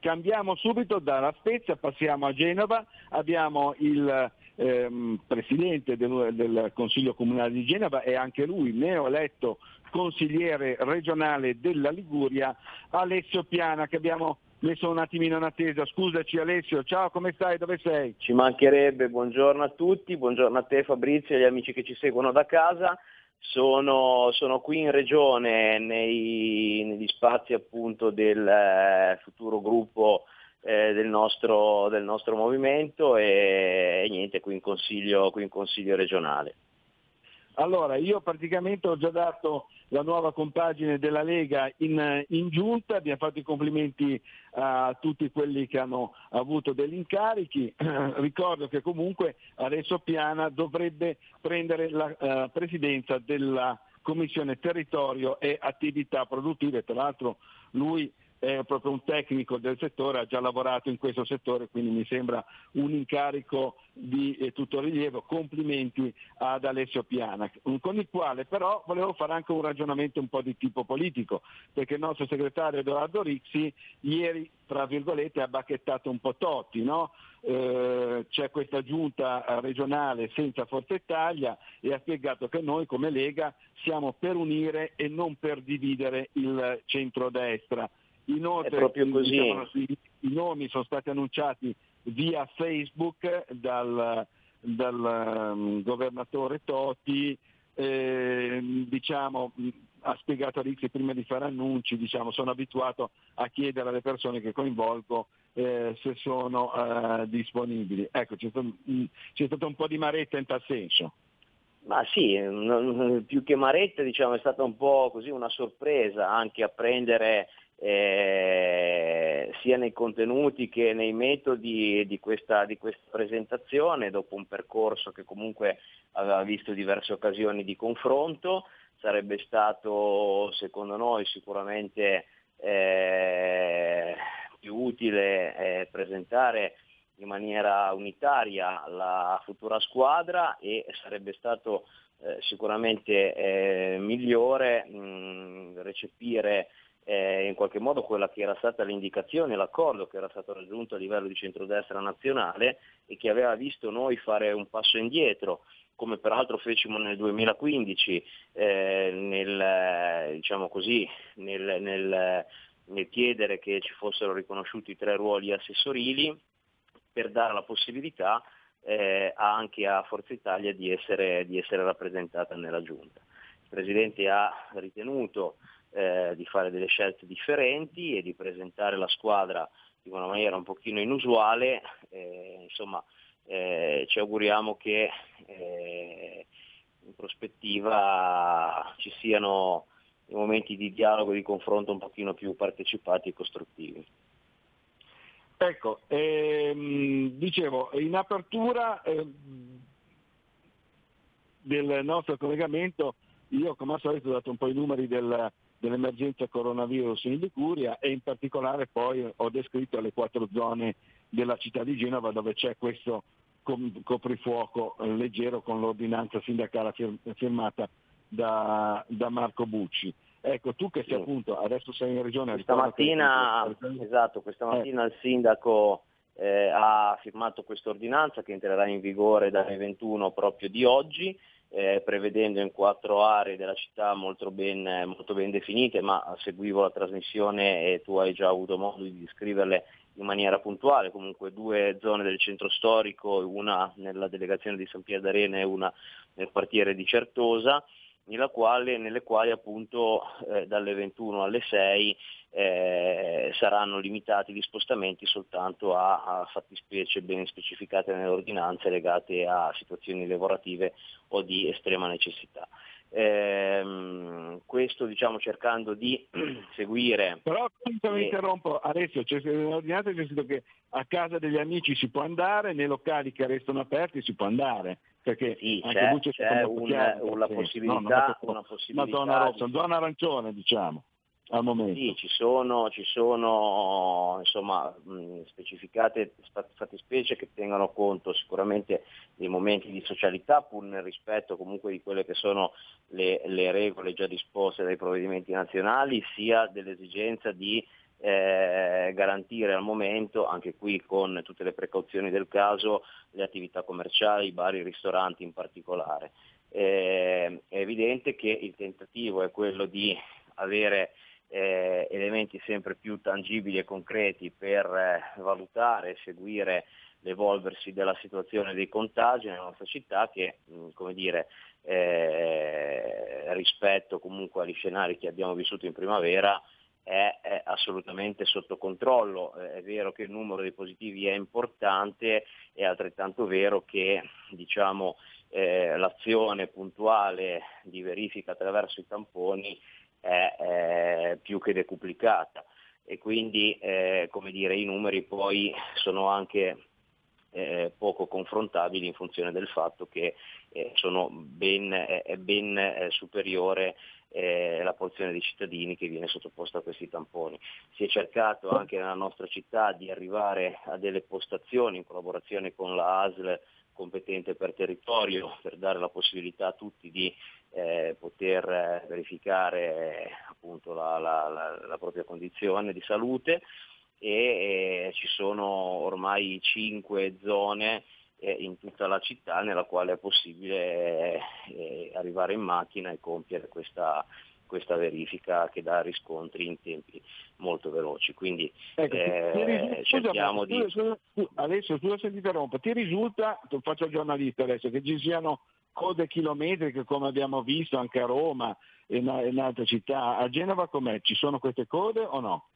Cambiamo subito dalla Spezia, passiamo a Genova, abbiamo il ehm, presidente del, del, Consiglio Comunale di Genova e anche lui neoeletto consigliere regionale della Liguria, Alessio Piana, che abbiamo messo un attimino in attesa. Scusaci Alessio, ciao, come stai? Dove sei? Ci mancherebbe, buongiorno a tutti, buongiorno a te Fabrizio e agli amici che ci seguono da casa. Sono, sono, qui in regione nei, negli spazi appunto del eh, futuro gruppo eh, del, nostro, del, nostro, movimento e, e niente qui in, qui in consiglio regionale. Allora, io praticamente ho già dato la nuova compagine della Lega in, in, giunta, abbiamo fatto i complimenti a tutti quelli che hanno avuto degli incarichi, ricordo che comunque adesso Piana dovrebbe prendere la uh, presidenza della Commissione Territorio e Attività Produttive, tra l'altro lui è proprio un tecnico del settore, ha già lavorato in questo settore, quindi mi sembra un incarico di eh, tutto rilievo. Complimenti ad Alessio Piana, con il quale però volevo fare anche un ragionamento un po' di tipo politico, perché il nostro segretario Edoardo Rixi ieri, tra virgolette, ha bacchettato un po' Totti, no? eh, c'è questa giunta regionale senza Forza Italia e ha spiegato che noi come Lega siamo per unire e non per dividere il centrodestra. Inoltre, È proprio così. Diciamo, i, i, nomi sono stati annunciati via Facebook dal, dal um, governatore Toti, eh, diciamo, ha spiegato a Rixi prima di fare annunci, diciamo, sono abituato a chiedere alle persone che coinvolgo eh, se sono eh, disponibili. Ecco, c'è stato, c'è stato un po' di maretta in tal senso. Ma sì, più che maretta diciamo, è stata un po' così una sorpresa anche apprendere eh, sia nei contenuti che nei metodi di questa, di questa, presentazione, dopo un percorso che comunque aveva visto diverse occasioni di confronto, sarebbe stato secondo noi sicuramente eh, più utile eh, presentare in maniera unitaria la futura squadra e sarebbe stato eh, sicuramente eh, migliore mh, recepire eh, in qualche modo quella che era stata l'indicazione, l'accordo che era stato raggiunto a livello di centrodestra nazionale e che aveva visto noi fare un passo indietro, come peraltro fecimo nel 2015 eh, nel, diciamo così, nel, nel, nel chiedere che ci fossero riconosciuti tre ruoli assessorili per dare la possibilità eh, anche a Forza Italia di essere, di essere, rappresentata nella Giunta. Il Presidente ha ritenuto eh, di fare delle scelte differenti e di presentare la squadra in una maniera un pochino inusuale, eh, insomma eh, ci auguriamo che eh, in prospettiva ci siano momenti di dialogo e di confronto un pochino più partecipati e costruttivi. Ecco, ehm, dicevo, in apertura eh, del nostro collegamento io come al solito ho dato un po' i numeri del, dell'emergenza coronavirus in Liguria e in particolare poi ho descritto le quattro zone della città di Genova dove c'è questo coprifuoco leggero con l'ordinanza sindacale firmata da, da Marco Bucci. Ecco, tu che sei sì. appunto, adesso sei in regione... Questa mattina, che... esatto, questa eh. mattina eh. il sindaco eh, ha firmato questa ordinanza che entrerà in vigore dalle 21 proprio di oggi, eh, prevedendo in quattro aree della città molto ben, molto ben, definite, ma seguivo la trasmissione e tu hai già avuto modo di descriverle in maniera puntuale, comunque due zone del centro storico, una nella delegazione di San Pier d'Arena e una nel quartiere di Certosa, quale, nelle quali appunto eh, dalle 21 alle 6 eh, saranno limitati gli spostamenti soltanto a, a fattispecie ben specificate nelle ordinanze legate a situazioni lavorative o di estrema necessità. Eh, questo diciamo cercando di seguire. Però se mi interrompo, adesso c'è nell'ordinanza c'è scritto che a casa degli amici si può andare, nei locali che restano aperti si può andare. Perché sì, c'è, c'è un, una, possibilità, no, una possibilità. Una zona rossa, di... zona arancione diciamo al momento. Sì, ci sono, ci sono insomma, mh, specificate fattispecie che tengano conto sicuramente dei momenti di socialità pur nel rispetto comunque di quelle che sono le, le regole già disposte dai provvedimenti nazionali, sia dell'esigenza di eh, garantire al momento, anche qui con tutte le precauzioni del caso, le attività commerciali, i bar, i ristoranti in particolare. Eh, è evidente che il tentativo è quello di avere eh, elementi sempre più tangibili e concreti per eh, valutare e seguire l'evolversi della situazione dei contagi nella nostra città che, mh, come dire, eh, rispetto comunque agli scenari che abbiamo vissuto in primavera è, è assolutamente sotto controllo. Eh, è vero che il numero dei positivi è importante, è altrettanto vero che diciamo, eh, l'azione puntuale di verifica attraverso i tamponi è, è più che decuplicata e quindi eh, come dire, i numeri poi sono anche eh, poco confrontabili in funzione del fatto che eh, ben, è ben eh, superiore eh, la porzione di cittadini che viene sottoposta a questi tamponi. Si è cercato anche nella nostra città di arrivare a delle postazioni in collaborazione con la ASL competente per territorio per dare la possibilità a tutti di eh, poter eh, verificare appunto la, la, la, la, propria condizione di salute e eh, ci sono ormai cinque zone eh, in tutta la città nella quale è possibile arrivare in macchina e compiere questa, questa verifica che dà riscontri in tempi molto veloci. Quindi ecco, eh, cerchiamo di... Adesso tu ti interrompo, ti risulta, faccio il giornalista adesso, che ci siano code chilometriche come abbiamo visto anche a Roma e in, in altre città. A Genova com'è? Ci sono queste code o no?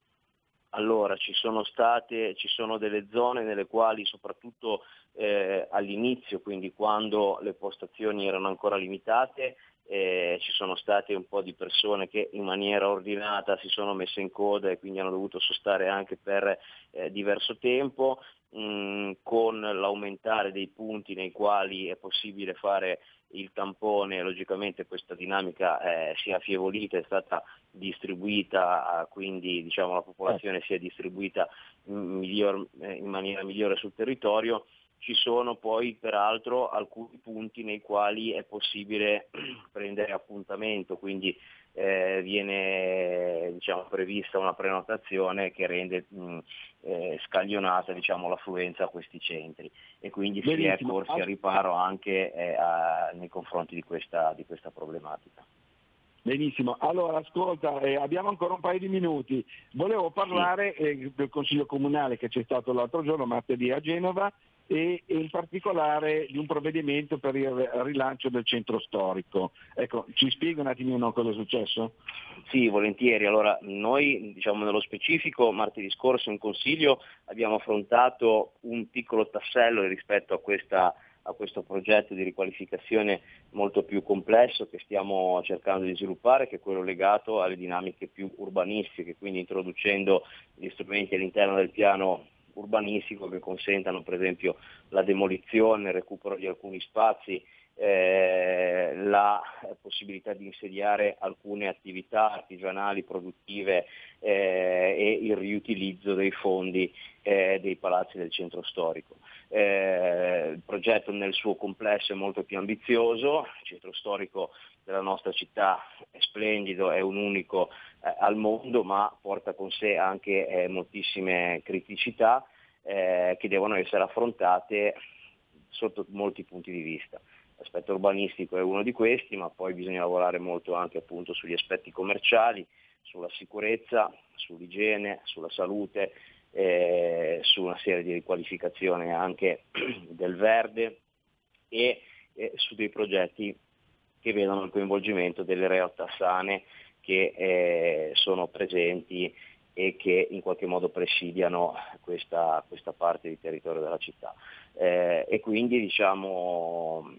Allora, ci sono state, ci sono delle zone nelle quali soprattutto eh, all'inizio, quindi quando le postazioni erano ancora limitate, eh, ci sono state un po' di persone che in maniera ordinata si sono messe in coda e quindi hanno dovuto sostare anche per eh, diverso tempo, mh, mm, con l'aumentare dei punti nei quali è possibile fare il tampone, logicamente questa dinamica eh, si è affievolita, è stata distribuita, quindi diciamo, la popolazione si è distribuita in, miglior, eh, in maniera migliore sul territorio ci sono poi peraltro alcuni punti nei quali è possibile prendere appuntamento, quindi eh, viene diciamo, prevista una prenotazione che rende mh, eh, scaglionata diciamo, l'affluenza a questi centri e quindi Benissimo. si è corsi a riparo anche eh, a, nei confronti di questa, di questa problematica. Benissimo, allora ascolta, eh, abbiamo ancora un paio di minuti. Volevo parlare eh, del Consiglio Comunale che c'è stato l'altro giorno, martedì a Genova, e, in particolare di un provvedimento per il rilancio del centro storico. Ecco, ci spiega un attimino cosa è successo? Sì, volentieri. Allora, noi diciamo nello specifico martedì scorso in Consiglio abbiamo affrontato un piccolo tassello rispetto a questa a questo progetto di riqualificazione molto più complesso che stiamo cercando di sviluppare, che è quello legato alle dinamiche più urbanistiche, quindi introducendo gli strumenti all'interno del piano urbanistico che consentano per esempio la demolizione, il recupero di alcuni spazi, eh, la possibilità di insediare alcune attività artigianali produttive eh, e il riutilizzo dei fondi eh, dei palazzi del centro storico. Eh, il progetto nel suo complesso è molto più ambizioso, il centro storico della nostra città è splendido, è un unico eh, al mondo, ma porta con sé anche eh, moltissime criticità che devono essere affrontate sotto molti punti di vista. L'aspetto urbanistico è uno di questi, ma poi bisogna lavorare molto anche appunto sugli aspetti commerciali, sulla sicurezza, sull'igiene, sulla salute, eh, su una serie di riqualificazioni anche del verde e eh, su dei progetti che vedono il coinvolgimento delle realtà sane che eh, sono presenti e che in qualche modo presidiano questa, questa parte di territorio della città. Eh, e quindi diciamo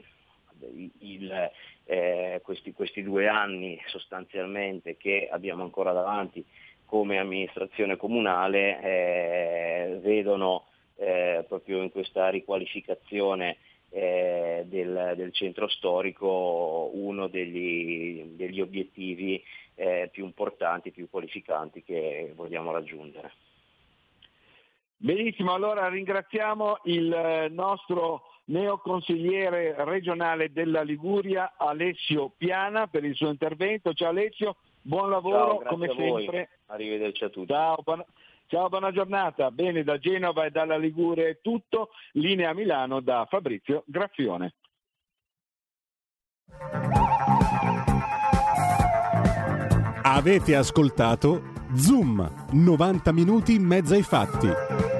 il, eh, questi, questi due anni sostanzialmente che abbiamo ancora davanti come amministrazione comunale eh, vedono eh, proprio in questa riqualificazione eh, del, del, centro storico uno degli, degli obiettivi eh, più importanti, più qualificanti che vogliamo raggiungere. Benissimo, allora ringraziamo il nostro neoconsigliere regionale della Liguria Alessio Piana per il suo intervento. Ciao Alessio, buon lavoro Ciao, come sempre. Arrivederci a tutti. Ciao, buona, ciao, buona giornata. Bene, da Genova e dalla Liguria è tutto. Linea Milano da Fabrizio Graffione. Avete ascoltato Zoom, 90 minuti in mezzo ai fatti.